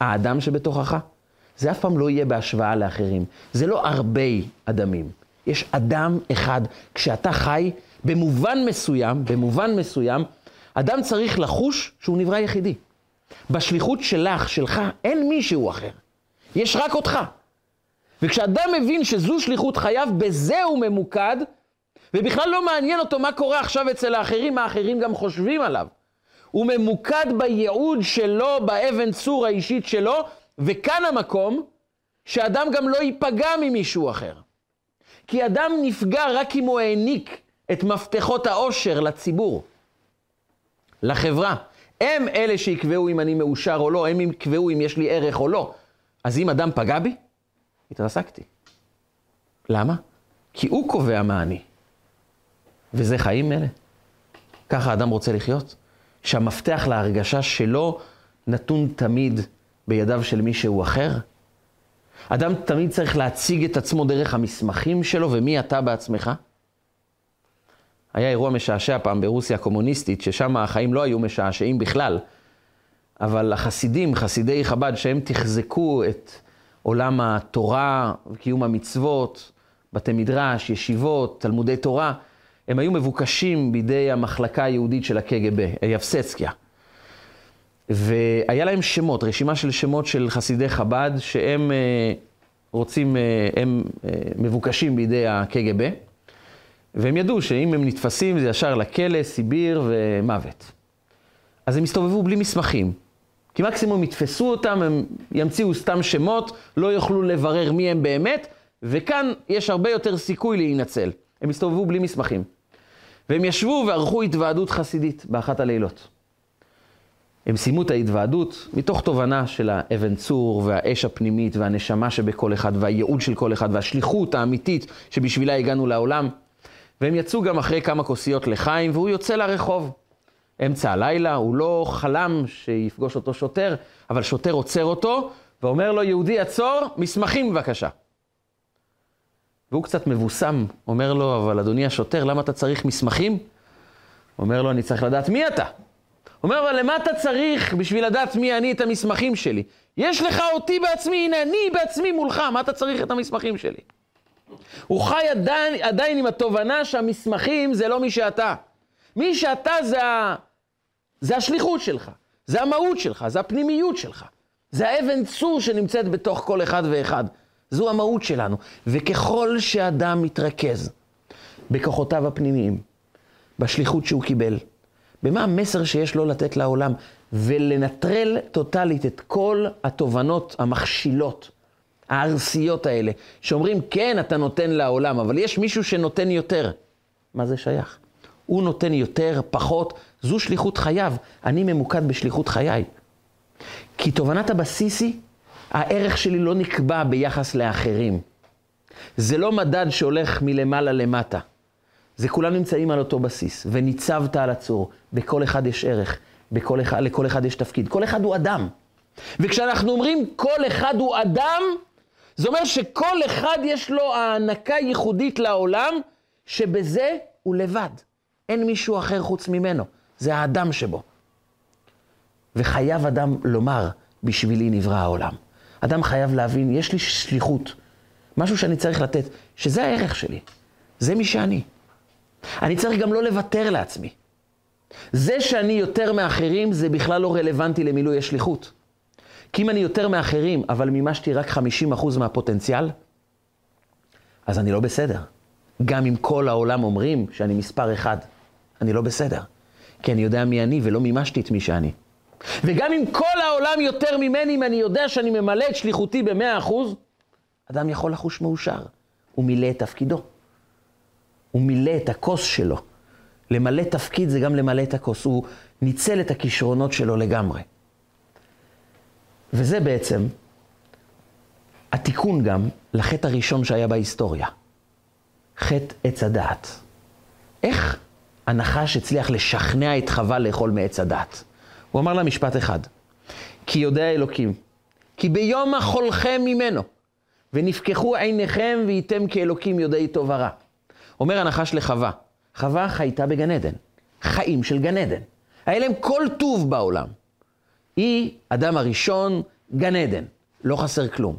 האדם שבתוכך, זה אף פעם לא יהיה בהשוואה לאחרים. זה לא הרבה אדמים. יש אדם אחד. כשאתה חי, במובן מסוים, במובן מסוים, אדם צריך לחוש שהוא נברא יחידי. בשליחות שלך, שלך, אין מישהו אחר. יש רק אותך. וכשאדם מבין שזו שליחות חייו, בזה הוא ממוקד, ובכלל לא מעניין אותו מה קורה עכשיו אצל האחרים, מה האחרים גם חושבים עליו. הוא ממוקד בייעוד שלו, באבן צור האישית שלו, וכאן המקום שאדם גם לא ייפגע ממישהו אחר. כי אדם נפגע רק אם הוא העניק את מפתחות העושר לציבור, לחברה. הם אלה שיקבעו אם אני מאושר או לא, הם יקבעו אם יש לי ערך או לא. אז אם אדם פגע בי, התרסקתי. למה? כי הוא קובע מה אני. וזה חיים אלה. ככה אדם רוצה לחיות? שהמפתח להרגשה שלו נתון תמיד בידיו של מישהו אחר? אדם תמיד צריך להציג את עצמו דרך המסמכים שלו, ומי אתה בעצמך? היה אירוע משעשע פעם ברוסיה הקומוניסטית, ששם החיים לא היו משעשעים בכלל, אבל החסידים, חסידי חב"ד, שהם תחזקו את עולם התורה וקיום המצוות, בתי מדרש, ישיבות, תלמודי תורה, הם היו מבוקשים בידי המחלקה היהודית של הקג"ב, יבסצקיה. והיה להם שמות, רשימה של שמות של חסידי חב"ד, שהם אה, רוצים, אה, הם אה, מבוקשים בידי הקג"ב, והם ידעו שאם הם נתפסים זה ישר לכלא, סיביר ומוות. אז הם הסתובבו בלי מסמכים. כי מקסימום יתפסו אותם, הם ימציאו סתם שמות, לא יוכלו לברר מי הם באמת, וכאן יש הרבה יותר סיכוי להינצל. הם הסתובבו בלי מסמכים. והם ישבו וערכו התוועדות חסידית באחת הלילות. הם סיימו את ההתוועדות מתוך תובנה של האבן צור והאש הפנימית והנשמה שבכל אחד והייעוד של כל אחד והשליחות האמיתית שבשבילה הגענו לעולם. והם יצאו גם אחרי כמה כוסיות לחיים והוא יוצא לרחוב. אמצע הלילה, הוא לא חלם שיפגוש אותו שוטר, אבל שוטר עוצר אותו ואומר לו, יהודי עצור, מסמכים בבקשה. והוא קצת מבוסם, אומר לו, אבל אדוני השוטר, למה אתה צריך מסמכים? אומר לו, אני צריך לדעת מי אתה. אומר, אבל למה אתה צריך בשביל לדעת מי אני את המסמכים שלי? יש לך אותי בעצמי, הנה אני בעצמי מולך, מה אתה צריך את המסמכים שלי? הוא חי עדיין, עדיין עם התובנה שהמסמכים זה לא מי שאתה. מי שאתה זה, ה... זה השליחות שלך, זה המהות שלך, זה הפנימיות שלך. זה האבן צור שנמצאת בתוך כל אחד ואחד. זו המהות שלנו. וככל שאדם מתרכז בכוחותיו הפנימיים, בשליחות שהוא קיבל, במה המסר שיש לו לתת לעולם, ולנטרל טוטאלית את כל התובנות המכשילות, הארסיות האלה, שאומרים, כן, אתה נותן לעולם, אבל יש מישהו שנותן יותר. מה זה שייך? הוא נותן יותר, פחות, זו שליחות חייו. אני ממוקד בשליחות חיי. כי תובנת הבסיס היא, הערך שלי לא נקבע ביחס לאחרים. זה לא מדד שהולך מלמעלה למטה. זה כולם נמצאים על אותו בסיס, וניצבת על הצור. בכל אחד יש ערך, בכל אחד, לכל אחד יש תפקיד. כל אחד הוא אדם. וכשאנחנו אומרים כל אחד הוא אדם, זה אומר שכל אחד יש לו הענקה ייחודית לעולם, שבזה הוא לבד. אין מישהו אחר חוץ ממנו. זה האדם שבו. וחייב אדם לומר, בשבילי נברא העולם. אדם חייב להבין, יש לי שליחות, משהו שאני צריך לתת, שזה הערך שלי. זה מי שאני. אני צריך גם לא לוותר לעצמי. זה שאני יותר מאחרים, זה בכלל לא רלוונטי למילוי השליחות. כי אם אני יותר מאחרים, אבל מימשתי רק 50% מהפוטנציאל, אז אני לא בסדר. גם אם כל העולם אומרים שאני מספר אחד, אני לא בסדר. כי אני יודע מי אני ולא מימשתי את מי שאני. וגם אם כל העולם יותר ממני, אם אני יודע שאני ממלא את שליחותי במאה אחוז, אדם יכול לחוש מאושר. הוא מילא את תפקידו. הוא מילא את הכוס שלו. למלא תפקיד זה גם למלא את הכוס. הוא ניצל את הכישרונות שלו לגמרי. וזה בעצם התיקון גם לחטא הראשון שהיה בהיסטוריה. חטא עץ הדעת. איך הנחש הצליח לשכנע את חווה לאכול מעץ הדעת? הוא אמר לה משפט אחד, כי יודע אלוקים, כי ביום אכולכם ממנו, ונפקחו עיניכם והייתם כאלוקים יודעי טוב ורע. אומר הנחש לחווה, חווה חייתה בגן עדן, חיים של גן עדן. היה להם כל טוב בעולם. היא, אדם הראשון, גן עדן, לא חסר כלום.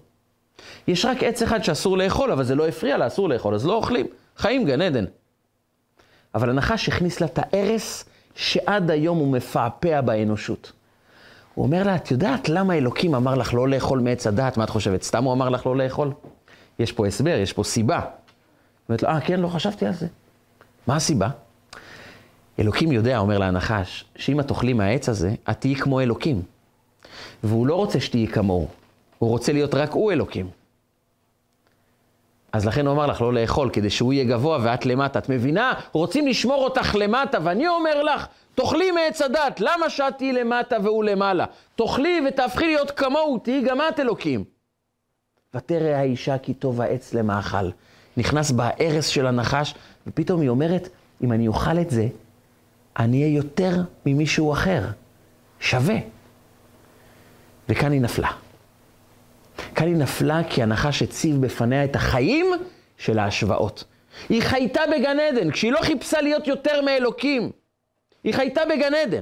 יש רק עץ אחד שאסור לאכול, אבל זה לא הפריע לה, אסור לאכול, אז לא אוכלים. חיים גן עדן. אבל הנחש הכניס לה את ההרס שעד היום הוא מפעפע באנושות. הוא אומר לה, את יודעת למה אלוקים אמר לך לא לאכול מעץ הדעת? מה את חושבת? סתם הוא אמר לך לא לאכול? יש פה הסבר, יש פה סיבה. אומרת לו, אה, כן, לא חשבתי על זה. מה הסיבה? אלוקים יודע, אומר להנחש, שאם את תאכלי מהעץ הזה, את תהיי כמו אלוקים. והוא לא רוצה שתהיי כמוהו, הוא רוצה להיות רק הוא אלוקים. אז לכן הוא אמר לך לא לאכול, כדי שהוא יהיה גבוה ואת למטה. את מבינה? רוצים לשמור אותך למטה, ואני אומר לך, תאכלי מעץ הדת, למה שאת תהיי למטה והוא למעלה? תאכלי ותהפכי להיות כמוהו, תהיי גם את אלוקים. ותרא האישה כי טוב העץ למאכל. נכנס בהרס של הנחש, ופתאום היא אומרת, אם אני אוכל את זה, אני אהיה יותר ממישהו אחר. שווה. וכאן היא נפלה. כאן היא נפלה כי הנחש הציב בפניה את החיים של ההשוואות. היא חייתה בגן עדן, כשהיא לא חיפשה להיות יותר מאלוקים. היא חייתה בגן עדן.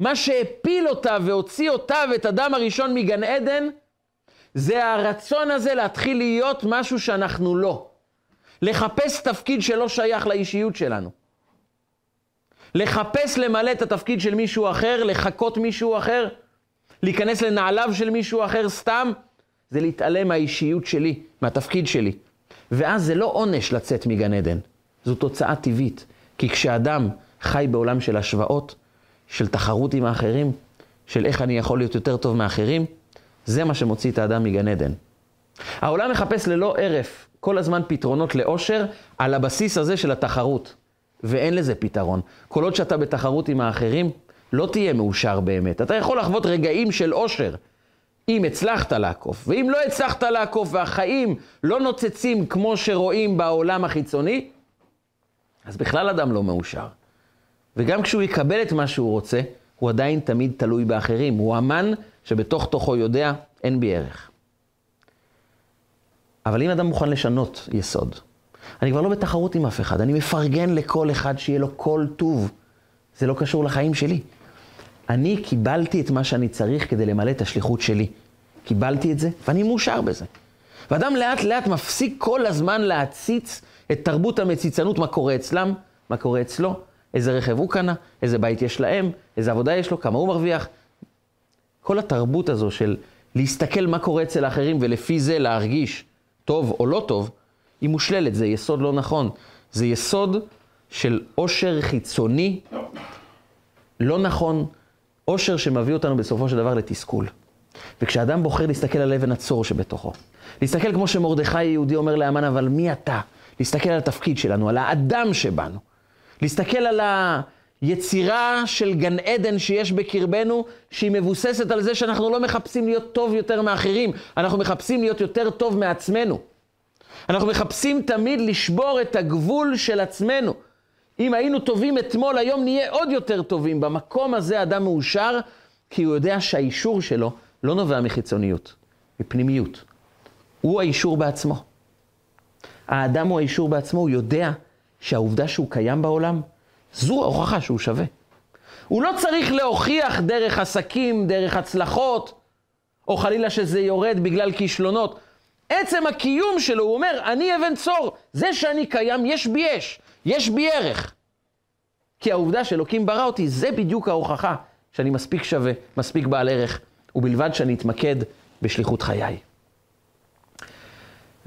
מה שהפיל אותה והוציא אותה ואת אדם הראשון מגן עדן, זה הרצון הזה להתחיל להיות משהו שאנחנו לא. לחפש תפקיד שלא שייך לאישיות שלנו. לחפש למלא את התפקיד של מישהו אחר, לחקות מישהו אחר, להיכנס לנעליו של מישהו אחר סתם, זה להתעלם מהאישיות שלי, מהתפקיד שלי. ואז זה לא עונש לצאת מגן עדן, זו תוצאה טבעית. כי כשאדם חי בעולם של השוואות, של תחרות עם האחרים, של איך אני יכול להיות יותר טוב מאחרים, זה מה שמוציא את האדם מגן עדן. העולם מחפש ללא הרף כל הזמן פתרונות לאושר על הבסיס הזה של התחרות. ואין לזה פתרון. כל עוד שאתה בתחרות עם האחרים, לא תהיה מאושר באמת. אתה יכול לחוות רגעים של אושר, אם הצלחת לעקוף. ואם לא הצלחת לעקוף והחיים לא נוצצים כמו שרואים בעולם החיצוני, אז בכלל אדם לא מאושר. וגם כשהוא יקבל את מה שהוא רוצה, הוא עדיין תמיד תלוי באחרים. הוא אמן שבתוך תוכו יודע, אין בי ערך. אבל אם אדם מוכן לשנות יסוד, אני כבר לא בתחרות עם אף אחד, אני מפרגן לכל אחד שיהיה לו כל טוב. זה לא קשור לחיים שלי. אני קיבלתי את מה שאני צריך כדי למלא את השליחות שלי. קיבלתי את זה, ואני מאושר בזה. ואדם לאט לאט מפסיק כל הזמן להציץ את תרבות המציצנות, מה קורה אצלם, מה קורה אצלו, איזה רכב הוא קנה, איזה בית יש להם, איזה עבודה יש לו, כמה הוא מרוויח. כל התרבות הזו של להסתכל מה קורה אצל האחרים ולפי זה להרגיש טוב או לא טוב, היא מושללת, זה יסוד לא נכון. זה יסוד של עושר חיצוני, לא נכון, עושר שמביא אותנו בסופו של דבר לתסכול. וכשאדם בוחר להסתכל על אבן הצור שבתוכו, להסתכל כמו שמרדכי היהודי אומר לאמן, אבל מי אתה? להסתכל על התפקיד שלנו, על האדם שבנו. להסתכל על היצירה של גן עדן שיש בקרבנו, שהיא מבוססת על זה שאנחנו לא מחפשים להיות טוב יותר מאחרים, אנחנו מחפשים להיות יותר טוב מעצמנו. אנחנו מחפשים תמיד לשבור את הגבול של עצמנו. אם היינו טובים אתמול, היום נהיה עוד יותר טובים. במקום הזה אדם מאושר, כי הוא יודע שהאישור שלו לא נובע מחיצוניות, מפנימיות. הוא האישור בעצמו. האדם הוא האישור בעצמו, הוא יודע שהעובדה שהוא קיים בעולם, זו ההוכחה שהוא שווה. הוא לא צריך להוכיח דרך עסקים, דרך הצלחות, או חלילה שזה יורד בגלל כישלונות. עצם הקיום שלו, הוא אומר, אני אבן צור, זה שאני קיים, יש בי אש, יש בי ערך. כי העובדה שאלוקים ברא אותי, זה בדיוק ההוכחה שאני מספיק שווה, מספיק בעל ערך, ובלבד שאני אתמקד בשליחות חיי. אני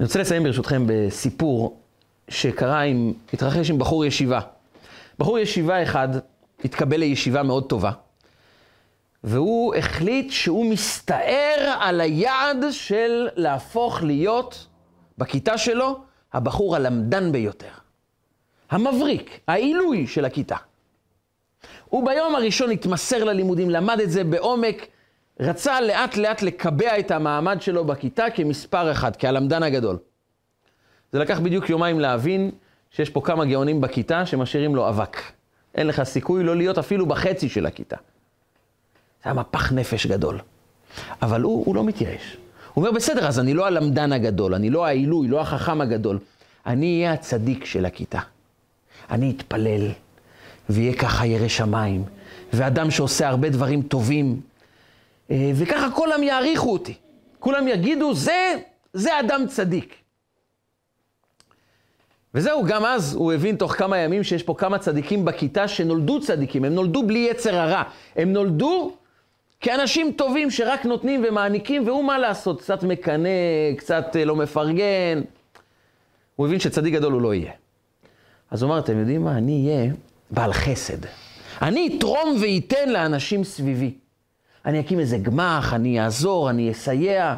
רוצה לסיים ברשותכם בסיפור שקרה עם, התרחש עם בחור ישיבה. בחור ישיבה אחד התקבל לישיבה מאוד טובה, והוא החליט שהוא מסתער על היעד של להפוך להיות, בכיתה שלו, הבחור הלמדן ביותר. המבריק, העילוי של הכיתה. הוא ביום הראשון התמסר ללימודים, למד את זה בעומק, רצה לאט לאט לקבע את המעמד שלו בכיתה כמספר אחד, כהלמדן הגדול. זה לקח בדיוק יומיים להבין שיש פה כמה גאונים בכיתה שמשאירים לו אבק. אין לך סיכוי לא להיות אפילו בחצי של הכיתה. זה היה מפח נפש גדול. אבל הוא, הוא לא מתייאש. הוא אומר, בסדר, אז אני לא הלמדן הגדול, אני לא העילוי, לא החכם הגדול. אני אהיה הצדיק של הכיתה. אני אתפלל, ויהיה ככה ירא שמיים, ואדם שעושה הרבה דברים טובים, אה, וככה כולם יעריכו אותי. כולם יגידו, זה, זה אדם צדיק. וזהו, גם אז הוא הבין תוך כמה ימים שיש פה כמה צדיקים בכיתה שנולדו צדיקים, הם נולדו בלי יצר הרע. הם נולדו כאנשים טובים שרק נותנים ומעניקים, והוא מה לעשות? קצת מקנא, קצת אה, לא מפרגן. הוא הבין שצדיק גדול הוא לא יהיה. אז הוא אמר, אתם יודעים מה? אני אהיה בעל חסד. אני אתרום ואתן לאנשים סביבי. אני אקים איזה גמח, אני אעזור, אני אסייע.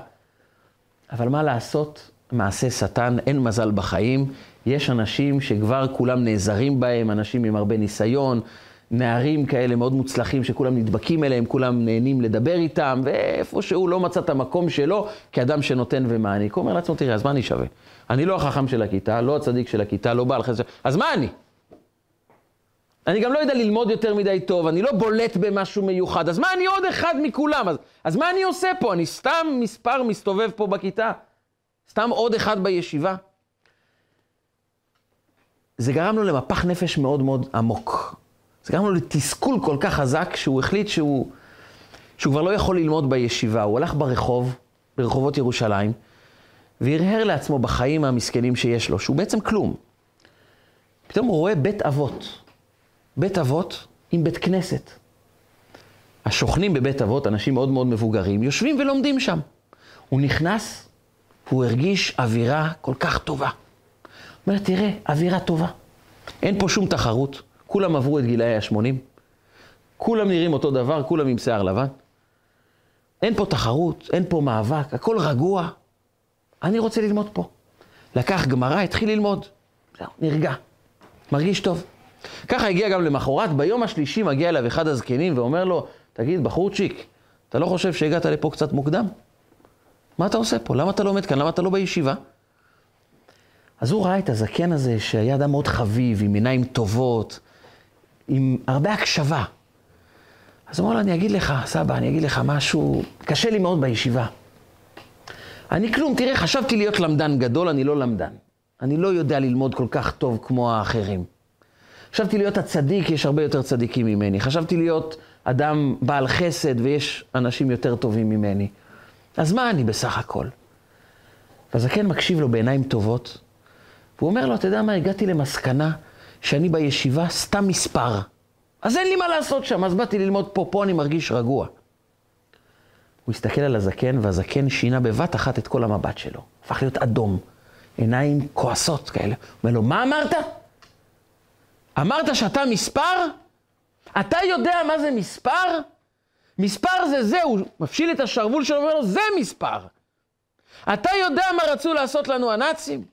אבל מה לעשות? מעשה שטן, אין מזל בחיים. יש אנשים שכבר כולם נעזרים בהם, אנשים עם הרבה ניסיון, נערים כאלה מאוד מוצלחים שכולם נדבקים אליהם, כולם נהנים לדבר איתם, ואיפה שהוא לא מצא את המקום שלו כאדם שנותן ומעניק. הוא אומר לעצמו, תראה, אז מה אני שווה? אני לא החכם של הכיתה, לא הצדיק של הכיתה, לא בעל חסד, אז מה אני? אני גם לא יודע ללמוד יותר מדי טוב, אני לא בולט במשהו מיוחד, אז מה אני עוד אחד מכולם? אז, אז מה אני עושה פה? אני סתם מספר מסתובב פה בכיתה? סתם עוד אחד בישיבה? זה גרם לו למפח נפש מאוד מאוד עמוק. זה גרם לו לתסכול כל כך חזק, שהוא החליט שהוא, שהוא כבר לא יכול ללמוד בישיבה. הוא הלך ברחוב, ברחובות ירושלים, והרהר לעצמו בחיים המסכנים שיש לו, שהוא בעצם כלום. פתאום הוא רואה בית אבות. בית אבות עם בית כנסת. השוכנים בבית אבות, אנשים מאוד מאוד מבוגרים, יושבים ולומדים שם. הוא נכנס, והוא הרגיש אווירה כל כך טובה. הוא אומר, תראה, אווירה טובה. אין פה שום תחרות, כולם עברו את גילאי ה-80, כולם נראים אותו דבר, כולם עם שיער לבן. אין פה תחרות, אין פה מאבק, הכל רגוע. אני רוצה ללמוד פה. לקח גמרא, התחיל ללמוד. זהו, נרגע. מרגיש טוב. ככה הגיע גם למחרת, ביום השלישי מגיע אליו אחד הזקנים ואומר לו, תגיד, בחורצ'יק, אתה לא חושב שהגעת לפה קצת מוקדם? מה אתה עושה פה? למה אתה עומד כאן? למה אתה לא בישיבה? אז הוא ראה את הזקן הזה, שהיה אדם מאוד חביב, עם עיניים טובות, עם הרבה הקשבה. אז הוא אמר לו, אני אגיד לך, סבא, אני אגיד לך משהו, קשה לי מאוד בישיבה. אני כלום, תראה, חשבתי להיות למדן גדול, אני לא למדן. אני לא יודע ללמוד כל כך טוב כמו האחרים. חשבתי להיות הצדיק, יש הרבה יותר צדיקים ממני. חשבתי להיות אדם בעל חסד, ויש אנשים יותר טובים ממני. אז מה אני בסך הכל? והזקן מקשיב לו בעיניים טובות, והוא אומר לו, אתה יודע מה, הגעתי למסקנה שאני בישיבה סתם מספר. אז אין לי מה לעשות שם, אז באתי ללמוד פה, פה אני מרגיש רגוע. הוא הסתכל על הזקן, והזקן שינה בבת אחת את כל המבט שלו. הפך להיות אדום, עיניים כועסות כאלה. הוא אומר לו, מה אמרת? אמרת שאתה מספר? אתה יודע מה זה מספר? מספר זה זה, הוא מפשיל את השרוול שלו ואומר לו, זה מספר. אתה יודע מה רצו לעשות לנו הנאצים?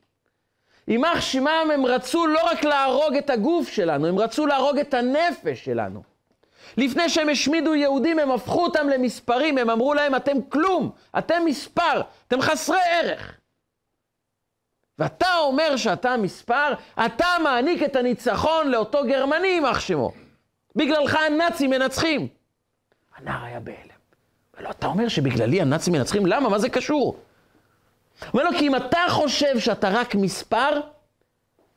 יימח שמם הם רצו לא רק להרוג את הגוף שלנו, הם רצו להרוג את הנפש שלנו. לפני שהם השמידו יהודים, הם הפכו אותם למספרים, הם אמרו להם, אתם כלום, אתם מספר, אתם חסרי ערך. ואתה אומר שאתה מספר, אתה מעניק את הניצחון לאותו גרמני, יימח שמו. בגללך הנאצים מנצחים. הנער היה בהלם. ולא, אתה אומר שבגללי הנאצים מנצחים? למה? מה זה קשור? אומר לו, כי אם אתה חושב שאתה רק מספר,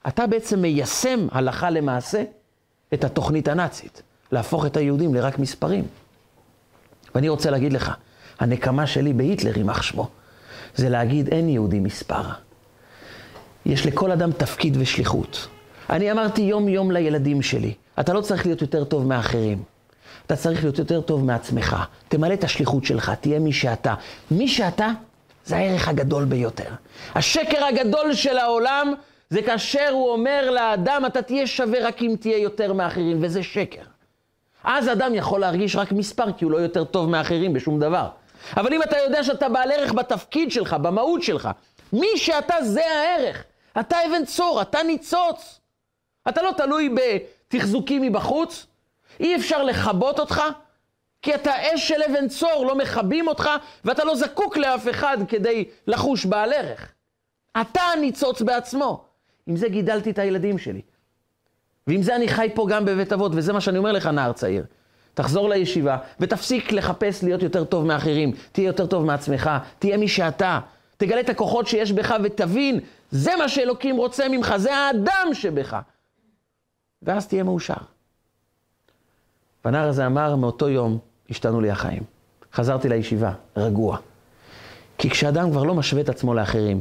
אתה בעצם מיישם הלכה למעשה את התוכנית הנאצית, להפוך את היהודים לרק מספרים. ואני רוצה להגיד לך, הנקמה שלי בהיטלר, יימח שמו, זה להגיד אין יהודי מספר. יש לכל אדם תפקיד ושליחות. אני אמרתי יום-יום לילדים שלי, אתה לא צריך להיות יותר טוב מאחרים. אתה צריך להיות יותר טוב מעצמך. תמלא את השליחות שלך, תהיה מי שאתה. מי שאתה, זה הערך הגדול ביותר. השקר הגדול של העולם זה כאשר הוא אומר לאדם, אתה תהיה שווה רק אם תהיה יותר מאחרים, וזה שקר. אז אדם יכול להרגיש רק מספר, כי הוא לא יותר טוב מאחרים בשום דבר. אבל אם אתה יודע שאתה בעל ערך בתפקיד שלך, במהות שלך, מי שאתה זה הערך. אתה אבן צור, אתה ניצוץ. אתה לא תלוי בתחזוקים מבחוץ, אי אפשר לכבות אותך, כי אתה אש של אבן צור, לא מכבים אותך, ואתה לא זקוק לאף אחד כדי לחוש בעל ערך. אתה הניצוץ בעצמו. עם זה גידלתי את הילדים שלי. ועם זה אני חי פה גם בבית אבות, וזה מה שאני אומר לך, נער צעיר. תחזור לישיבה, ותפסיק לחפש להיות יותר טוב מאחרים. תהיה יותר טוב מעצמך, תהיה מי שאתה. תגלה את הכוחות שיש בך ותבין, זה מה שאלוקים רוצה ממך, זה האדם שבך. ואז תהיה מאושר. והנער הזה אמר, מאותו יום השתנו לי החיים. חזרתי לישיבה, רגוע. כי כשאדם כבר לא משווה את עצמו לאחרים,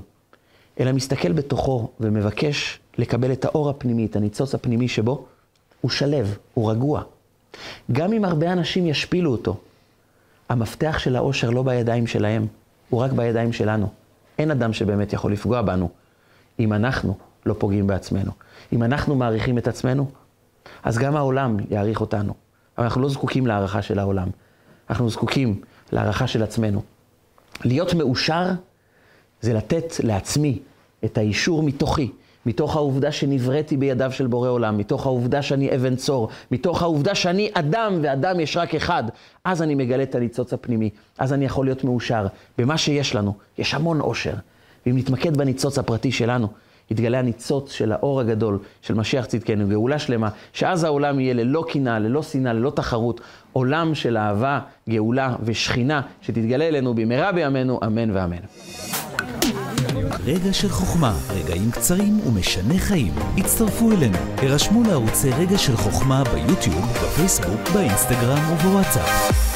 אלא מסתכל בתוכו ומבקש לקבל את האור הפנימי, את הניצוץ הפנימי שבו, הוא שלב, הוא רגוע. גם אם הרבה אנשים ישפילו אותו, המפתח של האושר לא בידיים שלהם, הוא רק בידיים שלנו. אין אדם שבאמת יכול לפגוע בנו, אם אנחנו לא פוגעים בעצמנו. אם אנחנו מעריכים את עצמנו, אז גם העולם יעריך אותנו. אבל אנחנו לא זקוקים להערכה של העולם, אנחנו זקוקים להערכה של עצמנו. להיות מאושר זה לתת לעצמי את האישור מתוכי, מתוך העובדה שנבראתי בידיו של בורא עולם, מתוך העובדה שאני אבן צור, מתוך העובדה שאני אדם ואדם יש רק אחד, אז אני מגלה את הניצוץ הפנימי, אז אני יכול להיות מאושר. במה שיש לנו, יש המון אושר. ואם נתמקד בניצוץ הפרטי שלנו, יתגלה הניצוץ של האור הגדול של משיח צדקנו, גאולה שלמה, שאז העולם יהיה ללא קנאה, ללא שנאה, ללא תחרות, עולם של אהבה, גאולה ושכינה, שתתגלה אלינו במהרה בימינו, אמן ואמן. רגע של חוכמה, רגעים קצרים ומשנה חיים. הצטרפו אלינו, הרשמו לערוצי רגע של חוכמה ביוטיוב, בפייסבוק, באינסטגרם ובוואטסאפ.